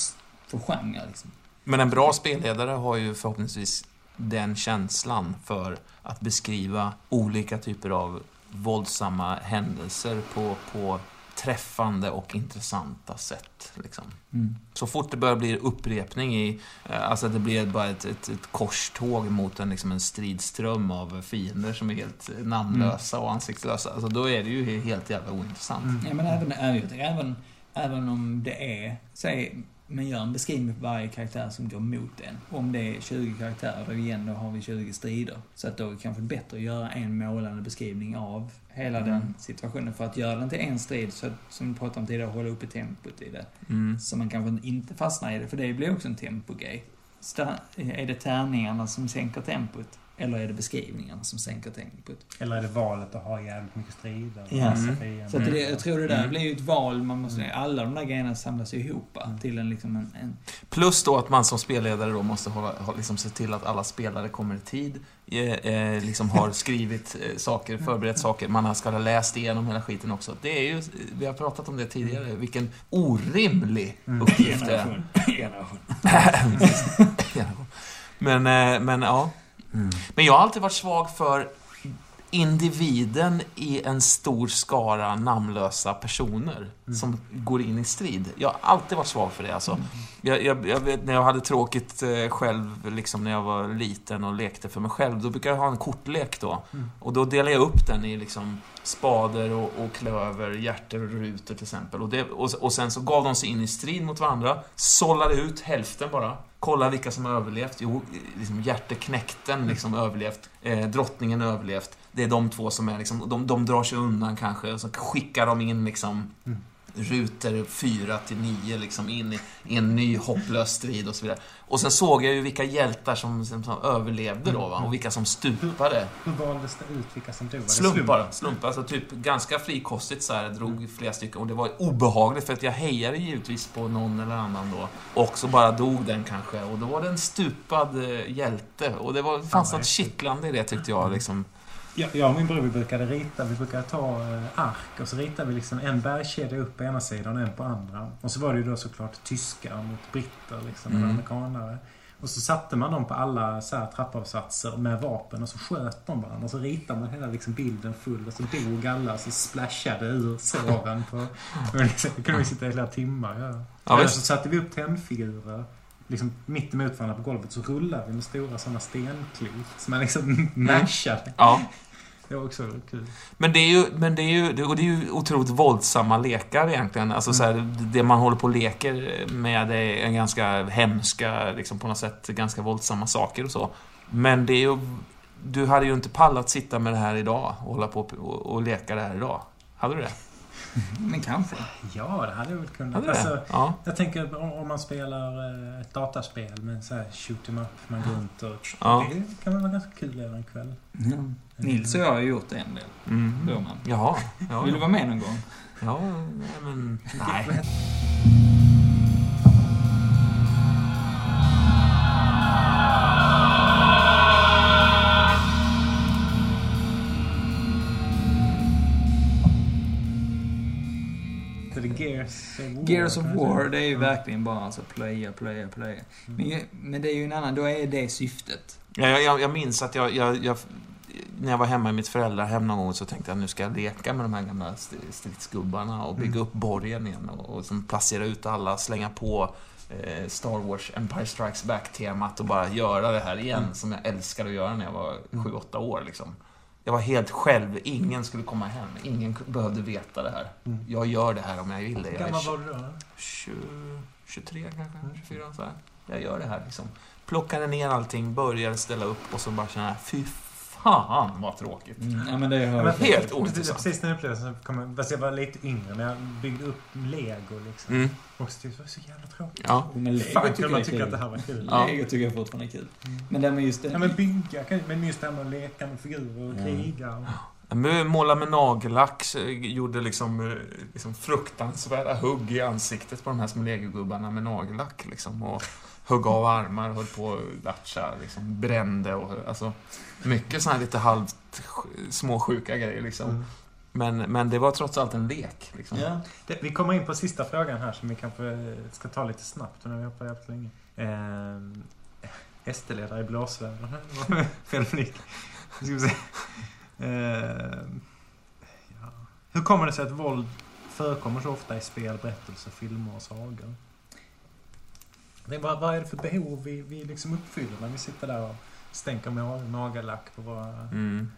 för genre liksom. Men en bra spelledare har ju förhoppningsvis den känslan för att beskriva olika typer av våldsamma händelser på, på träffande och intressanta sätt. Liksom. Mm. Så fort det börjar bli upprepning i, eh, alltså det blir bara ett, ett, ett korståg mot en, liksom en stridström av fiender som är helt namnlösa och ansiktslösa, alltså då är det ju helt jävla ointressant. Mm. Ja, men även, även, även, även om det är, säg, man gör en beskrivning på varje karaktär som går mot en. Om det är 20 karaktärer, då igen, då har vi 20 strider. Så att då är det kanske bättre att göra en målande beskrivning av hela Mm. den situationen. För att göra den till en strid, så att, som vi pratade om tidigare, hålla uppe tempot i det. Mm. Så man kanske inte fastnar i det, för det blir också en tempogrej. Sta- Är det tärningarna som sänker tempot? Eller är det beskrivningarna som sänker tempot? Eller är det valet att ha jävligt mycket strider? massa Mm. Så att det, jag tror det där Mm. blir ju ett val. Man måste, Mm. Alla de där grejerna samlas ihop Mm. till en, liksom en, en... Plus då att man som spelledare då måste hålla, ha, liksom se till att alla spelare kommer i tid, eh, eh, liksom har skrivit eh, saker, förberett saker, man har- ska ha läst igenom hela skiten också. Det är ju, vi har pratat om det tidigare, vilken orimlig Mm. uppgift det är. Generation. Ja. Men, men ja. Men jag har alltid varit svag för individen i en stor skara namnlösa personer Mm. som går in i strid. Jag har alltid varit svag för det alltså. Jag, jag, jag vet när jag hade tråkigt eh, själv, liksom när jag var liten och lekte för mig själv, då brukade jag ha en kortlek då. Mm. Och då delade jag upp den i liksom spader och, och klöver, hjärter och rutor till exempel. Och, det, och, och sen så gav de sig in i strid mot varandra, sållade ut hälften bara. Kolla vilka som har överlevt. Jo, liksom hjärteknäkten liksom överlevt. Eh, drottningen överlevt. Det är de två som är liksom, de, de drar sig undan kanske. Och så skickar de in liksom Mm. rutor 4 till 9 liksom in i, i en ny hopplös strid och så vidare. Och sen såg jag ju vilka hjältar som, som, som överlevde då va? och vilka som stupade. Hur valdes det ut vilka som dog? Var det Slump bara. slump? Slump. Alltså typ ganska frikostigt så här, drog flera stycken. Och det var obehagligt för att jag hejade givetvis på någon eller annan då. Och så bara dog den kanske. Och då var det en stupad eh, hjälte. Och det var, det fanns något kittlande i det tyckte jag liksom. Jag, jag och min bror vi brukade rita, vi brukade ta eh, ark och så ritade vi liksom en bergskedja upp på ena sidan och en på andra. Och så var det ju då såklart tyskar mot britter liksom, Mm. amerikanare. Och så satte man dem på alla så här trappavsatser med vapen och så sköt de varandra. Och så ritade man hela liksom bilden full och så dog alla och så splashade ur såren på... Och liksom, det kunde vi sitta i flera timmar ja. Ja, Eller visst. så satte vi upp tennfigurer liksom mitt emot varandra på golvet så rullade vi med stora sådana stenklot som man liksom mashade. Ja. Det var också kul. Men det är ju, men det är ju, och det är ju otroligt våldsamma lekar egentligen. Alltså så här, det man håller på och leker med är en ganska hemska, liksom på något sätt ganska våldsamma saker och så. Men det är ju du hade ju inte pallat sitta med det här idag och hålla på och, och leka det här idag. Hade du det? Men kanske. Ja, det hade jag väl kunnat. Hade Alltså? Ja. jag tänker om, om man spelar eh, ett dataspel med så här shoot em up, man går runt och... Ja. Det kan väl vara ganska kul över en kväll. Ja. Nils och jag har gjort det en del. Mm. Burman. Jaha. Ja, Vill du vara med någon gång? Ja, men... Nej. Gears of War. Gears of? War, det är ju verkligen bara alltså plöja, plöja, plöja. Men, men det är ju en annan, då är det syftet. Ja, jag, jag, jag minns att jag, jag, jag... När jag var hemma i mitt föräldrahem någon gång så tänkte jag nu ska jag leka med de här gamla st- stridsgubbarna och bygga Mm. upp borgen igen och, och som placera ut alla, slänga på eh, Star Wars Empire Strikes Back-temat och bara göra det här igen Mm. som jag älskade att göra när jag var Mm. 7-8 år. Liksom. Jag var helt själv, ingen skulle komma hem, ingen behövde veta det här. Mm. Jag gör det här om jag vill det. Hur gammal var du då? 20, 23 kanske, Mm. 24 så här. Jag gör det här liksom. Plockade ner allting, började ställa upp och så bara känna, fy fan vad tråkigt. Ja, men det har Ja, men helt ointressant. Precis den upplevelsen kom fast jag var lite yngre när jag byggde upp lego liksom. Mm. Och så tyckte jag, det var så jävla tråkigt. Ja. Men Lego Fan tycker man kul. att det här var kul. Ja. Lego tycker jag fortfarande är kul. Mm. Men det med just det... Ja men bygga, men just det här med att leka med figurer och Mm. kriga. Och... Måla med nagellack, gjorde liksom, eh, liksom fruktansvärda hugg i ansiktet på de här små legogubbarna med nagellack liksom. Och högg av armar, höll på att latcha, liksom brände och alltså mycket sådana här lite halvt sj- småsjuka grejer liksom. Mm. Men, men det var trots allt en lek. Liksom. Ja. Det, vi kommer in på sista frågan här som vi kanske ska ta lite snabbt när vi har på jävligt länge. Eh, SD-ledare i blåsväder. Fel fnick. Ska vi se. Eh, ja. Hur kommer det sig att våld förekommer så ofta i spel, berättelser, filmer och sagor? Det, vad, vad är det för behov vi, vi liksom uppfyller när vi sitter där och stänker med nagellack på våra... Mm.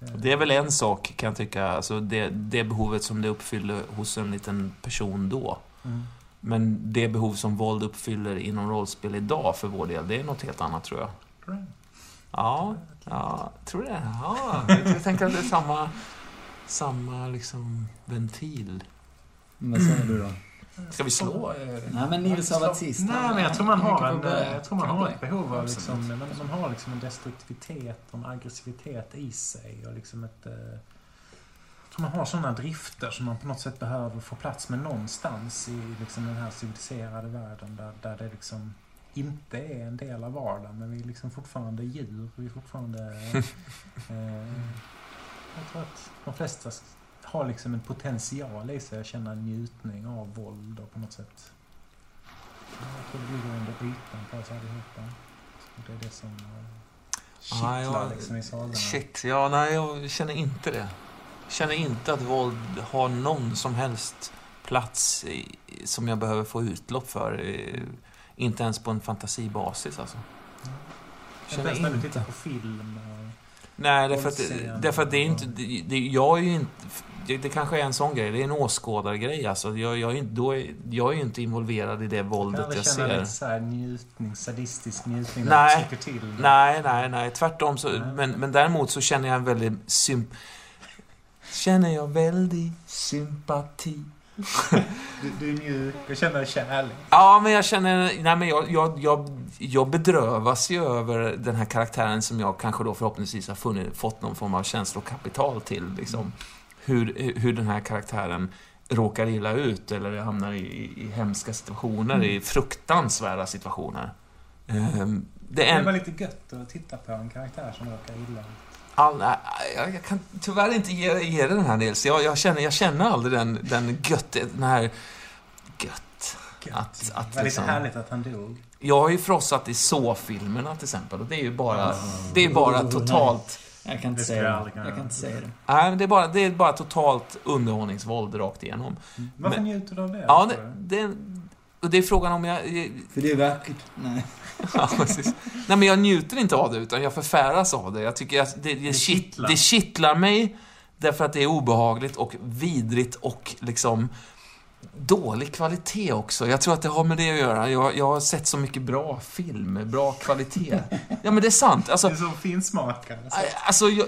eh, Det är väl en sak, kan jag tycka, alltså det, det behovet som det uppfyller hos en liten person då. Mm. Men det behov som våld uppfyller inom rollspel idag för vår del, det är något helt annat tror jag. Tror du? Ja, ja tror det. Ja, jag tänker att det är samma, samma liksom ventil. Vad säger du då? Ska vi slå? eh, Nej, men Nils har varit sist. Nej, men jag tror man har, en, börja. jag tror man har ett behov av liksom, man, man har liksom en destruktivitet och en aggressivitet i sig. Och liksom ett, eh, jag tror man har sådana drifter som man på något sätt behöver få plats med någonstans i liksom den här civiliserade världen där, där det liksom inte är en del av vardagen. Men vi är liksom fortfarande djur. Vi är fortfarande... eh, jag tror att de flesta har liksom en potential i sig att känna njutning av våld och på något sätt jag tror det ligger under ytan på oss allihopa. Det är det som eh, kittlar Ja, jag- liksom i sagorna. Shit, ja, nej, jag känner inte det. Jag känner inte att våld har någon som helst plats i, som jag behöver få utlopp för. Inte ens på en fantasibasis alltså. Inte Känner ens när du inte. tittar på film. Och, Nej, därför att, därför att det är inte... Det, det, jag är ju inte... Det, det kanske är en sån grej. Det är en åskådargrej. Alltså, jag, jag, är då jag är ju inte involverad i det jag kan våldet jag känna ser. lite så här njutning, sadistisk njutning. Nej. När du till. Nej, nej, nej. Tvärtom. Så, Nej. men, men däremot så känner jag en väldigt symp... Känner jag väldigt sympati. Du, du är mjuk och känner kärlek. Ja, men jag känner... Nej, men jag, jag, jag, jag bedrövas ju över den här karaktären som jag kanske då förhoppningsvis har funnit, fått någon form av känslokapital till. Liksom. Hur, hur den här karaktären råkar illa ut eller hamnar i, i, hemska situationer, Mm. i fruktansvärda situationer. Ehm, det är Det var en, lite gött att titta på en karaktär som råkar illa ut. All, nej, jag, jag kan tyvärr inte ge, ge det den här Nils. Jag, jag, känner, jag känner aldrig den, den gött, den här... Gött. Gött. Att- att det var liksom- lite härligt att han dog. Jag har ju frossat i så-filmerna till exempel och det är ju bara... Det är bara totalt... Jag kan inte Det säga jag det. kunna Jag kan inte säga det. Nej, men det är bara, det är bara totalt underhållningsvåld rakt igenom. Varför Men- njuter du av det? Ja, det, det, och det är frågan om jag... För det är vackert. Nej. Ja, precis. Nej, men jag njuter inte av det, utan jag förfäras av det. Jag tycker att det, det, Det kitt, kittlar. det kittlar mig därför att det är obehagligt och vidrigt och liksom... dålig kvalitet också. Jag tror att det har med det att göra. Jag, jag har sett så mycket bra film bra kvalitet. Ja, men det är sant. Alltså, Det är så finsmakare. så. Alltså, jag,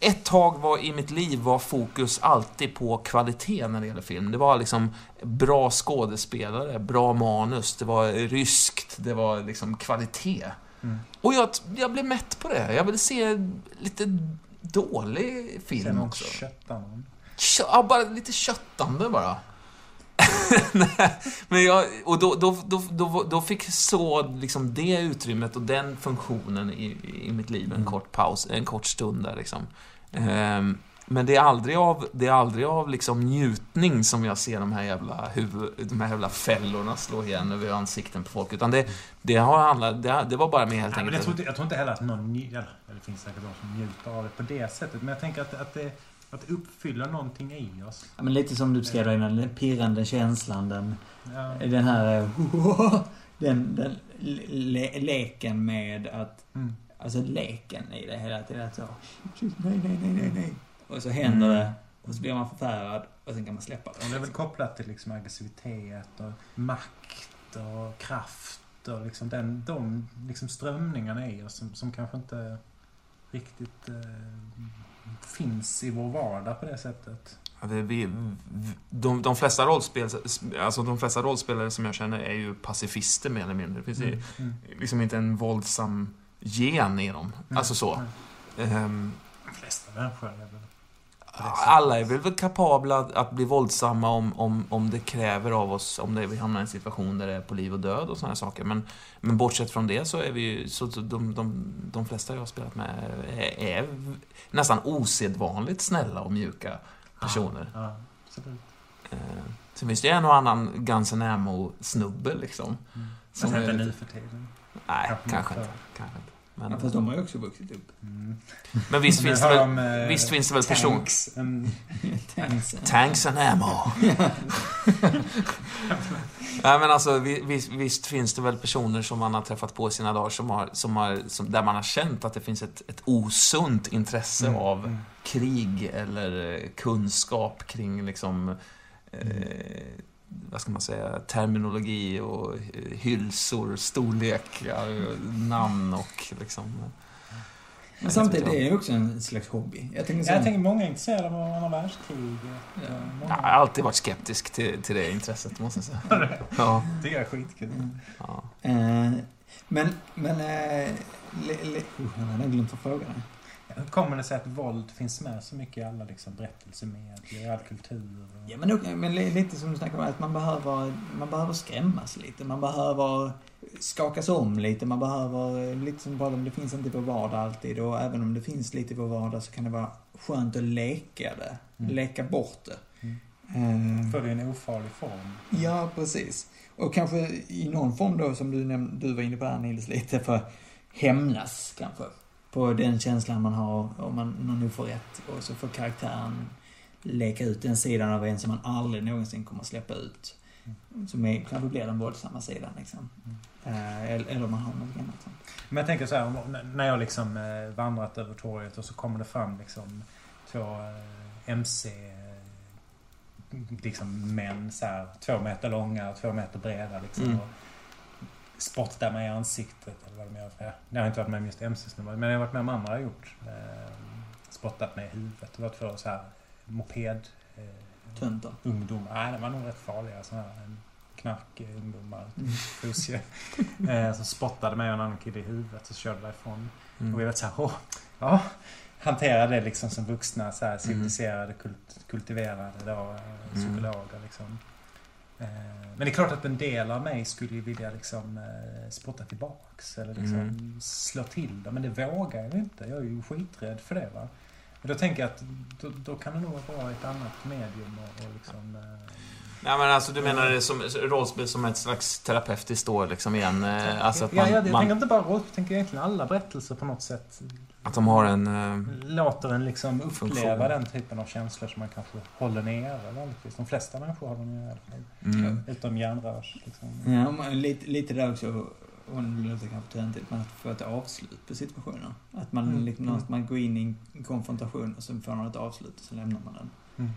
ett tag var i mitt liv var fokus alltid på kvalitet när det gäller film. Det var liksom bra skådespelare, bra manus, det var ryskt, det var liksom kvalitet. Mm. Och jag, jag blev mätt på det. Jag ville se lite dålig film också. köttar någon. Kö- ja, bara lite köttande bara. Men jag, och då, då, då, då, fick så liksom det utrymmet och den funktionen i, i mitt liv en Mm. kort paus, en kort stund där liksom. Ehm, men det är aldrig av, det är aldrig av liksom njutning som jag ser de här jävla, huvud, de här jävla fällorna slå igen över ansikten på folk. Utan det, det, har handlat, det, det var bara mer helt men jag, enkelt... tror inte, jag tror inte heller att någon eller det finns säkert de som njuter av det på det sättet. Men jag tänker att, att, det, att det uppfyller någonting i oss. Ja, men lite som du beskrev där innan, den pirrande känslan, den, Ja. den här... eh, Den, den le, leken med att... Mm. Alltså leken i det hela tiden. Att så, nej, nej, nej, nej, nej. Och så händer det. Och så blir man förfärad. Och sen kan man släppa Och det. det är väl kopplat till liksom aggressivitet och makt och kraft och liksom den, de liksom strömningarna i oss som, som kanske inte riktigt eh, finns i vår vardag på det sättet. Ja, det vi, de, de, flesta rollspel, alltså de flesta rollspelare som jag känner är ju pacifister mer eller mindre. Det finns ju Mm. liksom inte en våldsam gen i dem. Mm. Alltså så. Mm. Ehm, De flesta människor är väl... alla är väl, kapabla att, att bli våldsamma om, om, om det kräver av oss, om det, vi hamnar i en situation där det är på liv och död och sådana saker. Men, men bortsett från det så är vi ju, så de, de, de flesta jag har spelat med är, är nästan osedvanligt snälla och mjuka personer. Ja, absolut. Eh, Sen finns det ju en och annan Guns N' Ammo-snubbe liksom. Mm. Som Som inte nu för tiden. Nej, Kanske inte. Kanske inte. Ja, Men, fast de har ju också vuxit upp. Mm. men visst finns det väl... de, eh, visst finns det väl person- tanks, en- Tanksen. Tanks and ammo. Nej men alltså vi- visst, visst finns det väl personer som man har träffat på i sina dagar som har, som har, som, där man har känt att det finns ett, ett osunt intresse Mm, av mm. krig eller eh, kunskap kring liksom eh, vad ska man säga, terminologi och hylsor, storlekar, namn och liksom... Men samtidigt är det ju också en slags hobby. Jag tänker så Jag tänker många är intresserade av andra världskriget. Ja. Många Jag har alltid varit skeptisk till, till det intresset, måste jag säga. Ja, jag är skitkul. ja. Eh, men, men... Eh, le, le, jag hade glömt att fråga dig. Hur kommer det sig att våld finns med så mycket i alla liksom, berättelsemedier, i all kultur? Och... Ja, men, nog- men li- lite som du snackade om, att man behöver, man behöver skrämmas lite. Man behöver skakas om lite. Man behöver, lite som bara om det finns inte i vår vardag alltid. Och även om det finns lite i vår vardag så kan det vara skönt att leka det. Mm. Leka bort det. Mm. Eh, För det är en ofarlig form. Ja, precis. Och kanske i någon form då, som du, du var inne på här Nils, lite för hämnas kanske. På den känslan man har om man någon nu får rätt. Och så får karaktären leka ut den sidan av en som man aldrig någonsin kommer släppa ut. Som är, kanske blir den våldsamma sidan liksom. Eh, eller, eller man har något annat. Men jag tänker så här, om- när jag liksom eh, vandrat över torget och så kommer det fram liksom två eh, MC liksom män så här, två meter långa och två meter breda liksom. Mm. Och spottar mig i ansiktet eller vad de gör. För jag har inte varit med om just MC-snubbar, men jag har varit med om andra har gjort. Eh, spottat mig i huvudet. Det var två så här moped eh, Töntar. ungdomar. Nej, de var nog rätt farliga. Såna här knarkungdomar. Mm. Fuske. eh, som spottade mig och en annan kille i huvudet och körde därifrån. Och vi Mm. var såhär, åh, ja. Hanterade det liksom som vuxna, så här, Mm. civiliserade, kult, kultiverade då, eh, Mm. psykologer liksom. Eh, men det är klart att en del av mig skulle ju vilja liksom eh, spotta tillbaks eller liksom Mm. slå till dem. Men det vågar jag inte. Jag är ju skiträdd för det va. Och då tänker jag att då, då kan det nog vara ett annat medium och, och liksom... Eh, Nej men alltså du menar det som rollspel som ett slags terapeutiskt då liksom igen? Alltså att ja, man, ja, jag man, tänker inte bara rollspel, jag tänker egentligen alla berättelser på något sätt att de har en... eh, låter en liksom uppleva Funktion. den typen av känslor som man kanske håller nere vanligtvis. De flesta människor håller nere i alla fall. Mm. Utom järnrörs. Liksom. Ja, men lite, lite där också, och det låter kanske töntigt, men att få ett avslut på situationen. Att man, Mm. liksom, Mm. att man går in i en konfrontation och sen får man ett avslut och så lämnar man den. Mm.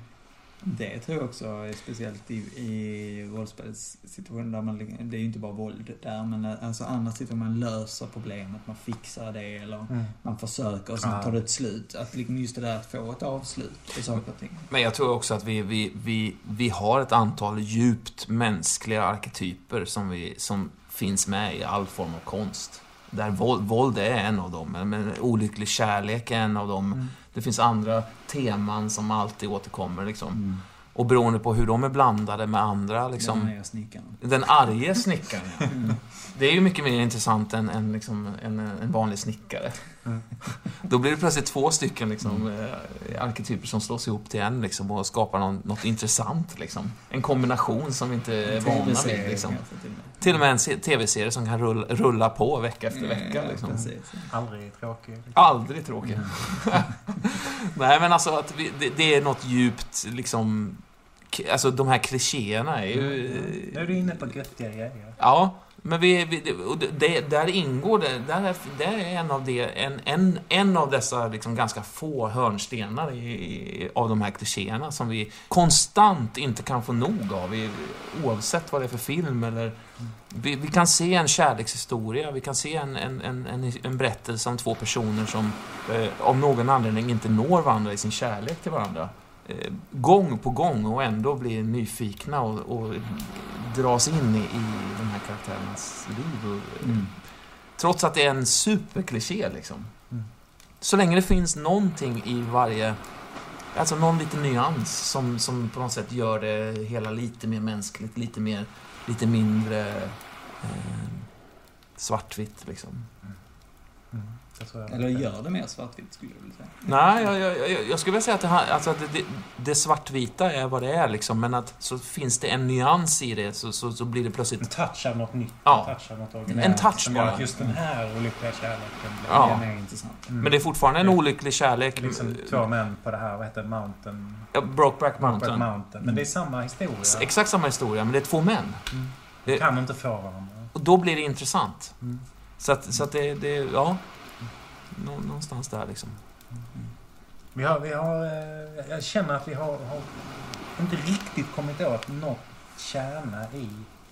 Det tror jag också är speciellt i, i rollspelssituationer där man, det är ju inte bara våld där, men alltså andra situationer man löser problemet, man fixar det eller Mm. man försöker och sen tar det ett slut. Att liksom just det där att få ett avslut på saker och ting. Men jag tror också att vi, vi, vi, vi har ett antal djupt mänskliga arketyper som, vi, som finns med i all form av konst. Där våld, våld är en av dem, men- men olycklig kärlek är en av dem. Mm. Det finns andra teman som alltid återkommer. Liksom. Mm. Och beroende på hur de är blandade med andra, liksom, Den nya snickaren. den arge snickaren. ja. Mm. Det är ju mycket mer intressant än, än liksom, en, en vanlig snickare. Då blir det plötsligt två stycken liksom, eh, arketyper som slås ihop till en liksom, och skapar någon, något intressant. Liksom. En kombination som vi inte är vana vid. Liksom. till och med. En se- tv-serie som kan rulla, rulla på vecka efter vecka. Liksom. Aldrig tråkig. liksom. Aldrig tråkig. Mm. Nej, men alltså att vi, det, det är något djupt, liksom... Alltså de här klichéerna är ju... Nu är du inne på göttiga grejer. Ja, men vi, vi, och det- där ingår det, där är, det är en av, det, en, en, en av dessa liksom ganska få hörnstenar i, i, av de här klichéerna som vi konstant inte kan få nog av, i, oavsett vad det är för film eller... Vi, vi kan se en kärlekshistoria, vi kan se en, en, en, en, en berättelse om två personer som eh, av någon anledning inte når varandra i sin kärlek till varandra. Eh, gång på gång och ändå blir nyfikna och, och dras in i, i de här karaktärernas liv. Och, Mm. Trots att det är en superkliché liksom. Mm. Så länge det finns någonting i varje... Alltså någon liten nyans som, som på något sätt gör det hela lite mer mänskligt, lite mer... Lite mindre... Eh, svartvitt liksom. Mm. Jag. Eller gör det mer svartvitt skulle jag vilja säga. Nej, jag, jag, jag, jag skulle vilja säga att, det, här- alltså att det, det, det svartvita är vad det är liksom, men att så finns det en nyans i det så, så, så blir det En plötsligt... touch av något nytt. Ja. En touch av något originellt. En touch bara. att just den här olyckliga kärleken blir... Ja. Mer intressant. Mm. Men det är fortfarande en Det- olycklig kärlek. Liksom två män på det här, vad heter det, Mountain... Ja, Brokeback Mountain. Mountain. Mountain. Men det är samma historia. S- Exakt samma historia, men det är två män. Mm. Det- Kan inte få varandra. Och då blir det intressant. Mm. Så att, så att det, det, ja... Nå, någonstans där liksom. Vi har, vi har, eh, jag känner att vi har, har inte riktigt kommit åt något kärna i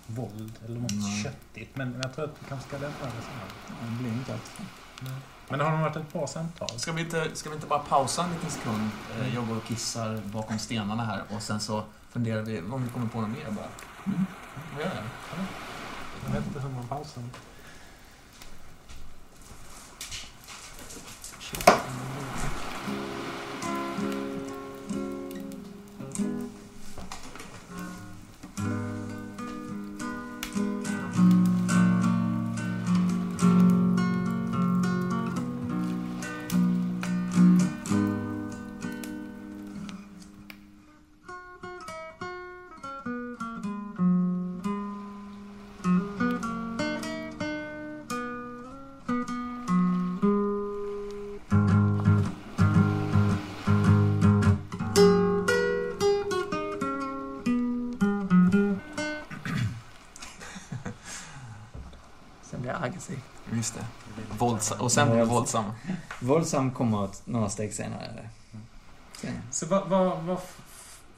våld eller något Nej. köttigt. Men jag tror att vi kanske ska lämna det sen. Det blir inte alltid Men det har nog varit ett bra samtal. Ska vi inte, ska vi inte bara pausa en liten sekund? Mm. Jag går och kissar bakom stenarna här och sen så funderar vi om vi kommer på något mer bara. Mm. Vad gör det? Jag vet inte hur man pausar. Thank you. Aggressiv. Just det. Våldsam. Och sen blir det våldsam. Våldsam kommer några steg senare. Sen. Så vad, vad, vad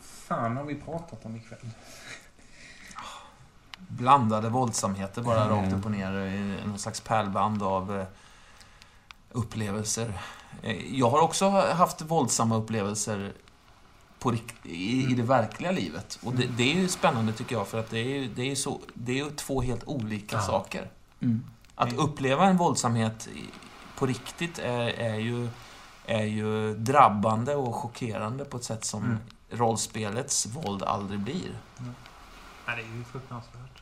fan har vi pratat om ikväll? Blandade våldsamheter bara Mm. rakt upp och ner i någon slags pärlband av eh, upplevelser. Eh, Jag har också haft våldsamma upplevelser i, i det verkliga livet. Och det, det är ju spännande tycker jag för att det är ju, det är så, det är ju två helt olika Ja. saker. Mm. Att Det- uppleva en våldsamhet på riktigt är, är, ju, är ju drabbande och chockerande på ett sätt som Mm. rollspelets våld aldrig blir. Nej, det är ju fruktansvärt.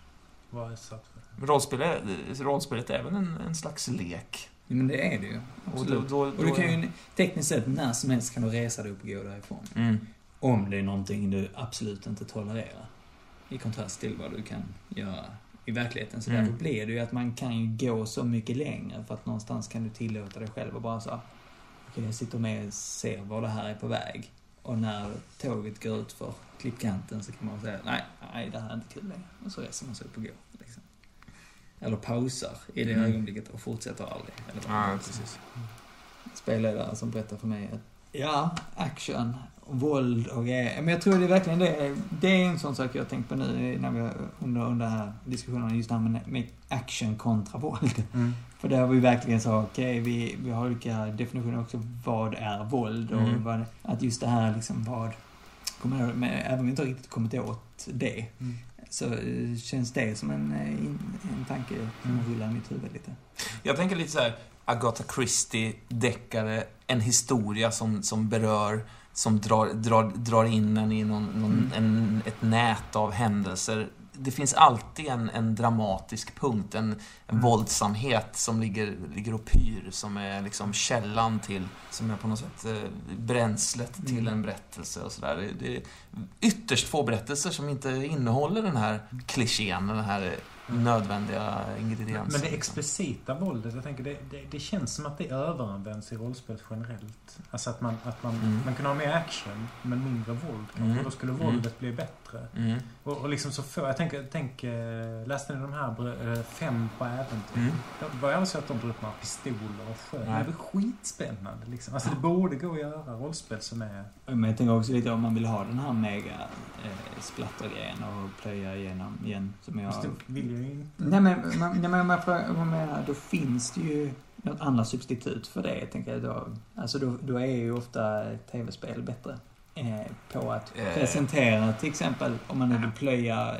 Vad är utsatt för Rollspelet, rollspelet är väl en, en slags lek? Ja, men det är det ju. Och, då, Absolut. då, Och du kan ju tekniskt sett när som helst kan du resa dig upp och gå därifrån. Mm. Om det är någonting du absolut inte tolererar. I kontrast till vad du kan göra i verkligheten. Så Mm. därför blir det ju att man kan ju gå så mycket längre för att någonstans kan du tillåta dig själv och bara så okej jag sitter med och ser var det här är på väg. Och när tåget går ut för klippkanten så kan man säga nej, nej det här är inte kul längre. Och så reser man sig upp och går. Liksom. Eller pausar i det Mm. ögonblicket och fortsätter aldrig. Eller Ja, precis. spelledare som berättar för mig att Ja, action, våld och grejer. Men jag tror det är verkligen det. Det är en sån sak jag har tänkt på nu när vi, under, under här diskussionen, just det här med, med action kontra våld. Mm. För där har vi verkligen så, okej, vi, vi har olika definitioner också. Vad är våld? Och Mm. vad, att just det här liksom vad... Kommer jag, men även om vi inte riktigt kommit åt det, Mm. så eh, känns det som en, eh, in, en tanke som Mm. rullar i mitt huvud lite. Jag tänker lite så här Agatha Christie, deckare, en historia som, som berör, som drar, drar, drar in en i någon, någon, Mm. en, ett nät av händelser. Det finns alltid en, en dramatisk punkt, en, en Mm. våldsamhet som ligger, ligger och pyr, som är liksom källan till, som är på något sätt eh, bränslet till Mm. en berättelse och sådär. Det, det är ytterst få berättelser som inte innehåller den här klichén, den här nödvändiga ingrediensen. Men det explicita våldet, jag tänker det, det, det känns som att det överanvänds i rollspel generellt. Alltså att man, att man, Mm. man kan ha mer action, men mindre våld kanske. Mm. Då skulle Mm. våldet bli bättre. Mm. Och, och liksom så få, jag tänker, tänk, eh, läste ni de här eh, fem på äventyr? Mm. Det var ju aldrig så att de drog upp några pistoler och sköt. Det var skitspännande liksom. Alltså det borde gå att göra rollspel som är... Men jag tänker också lite om man vill ha den här mega eh, splattergrejen och plöja igenom igen. Som jag... Det vill ju inte. Nej men, man, nej, men jag frågar- jag menar, då finns det ju något annat substitut för det, tänker jag. Då, alltså då, då är ju ofta tv-spel bättre. Eh, på att Eh. presentera till exempel, om man nu vill plöja...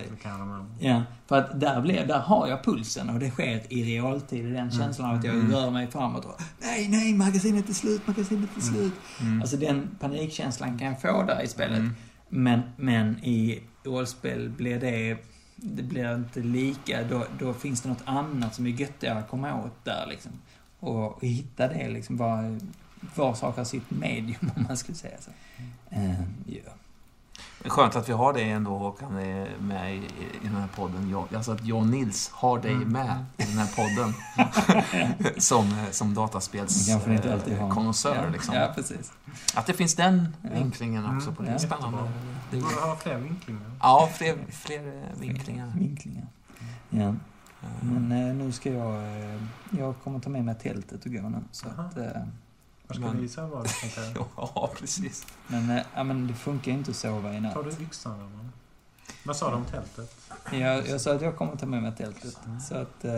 Ja, för att där, blir, där har jag pulsen och det sker i realtid. Den känslan av att jag Mm. rör mig framåt och Nej, nej, magasinet är slut, magasinet är Mm. slut. Mm. Alltså den panikkänslan kan jag få där i spelet. Mm. Men, men i rollspel blir det, det blir inte lika. Då, då finns det något annat som är göttigare att komma åt där liksom. Och, och hitta det liksom, var, var sak har sitt medium om man skulle säga så. Ja. Det är Skönt att vi har dig ändå Håkan eh, med i, i den här podden. Jag, alltså att jag och Nils har dig Mm. med i den här podden. som, som dataspels Det kanske ni inte alltid har. eh, konnässör. ja, Liksom. ja, precis. Att det finns den Ja. vinklingen också på det. Mm, ja. spännande. Det borde ha fler vinklingar. ja, fler, fler eh, vinklingar. Vinklingar. Ja. Eh, Men nu ska jag... Jag kommer ta med mig tältet och gå nu. Så Aha. att, Var ska Men- vi sova? tänker jag? Ja, precis. men, ja, men det funkar inte att sova i natt. Tar du yxan eller? Vad sa du om tältet? Jag, jag sa att jag kommer ta med mig tältet. Så att... Eh,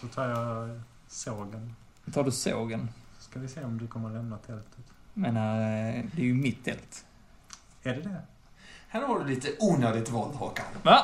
Så tar jag sågen. tar du sågen? Så ska vi se om du kommer lämna tältet. Men eh, det är ju mitt tält. Är det det? Här har du lite onödigt våld Håkan. Va?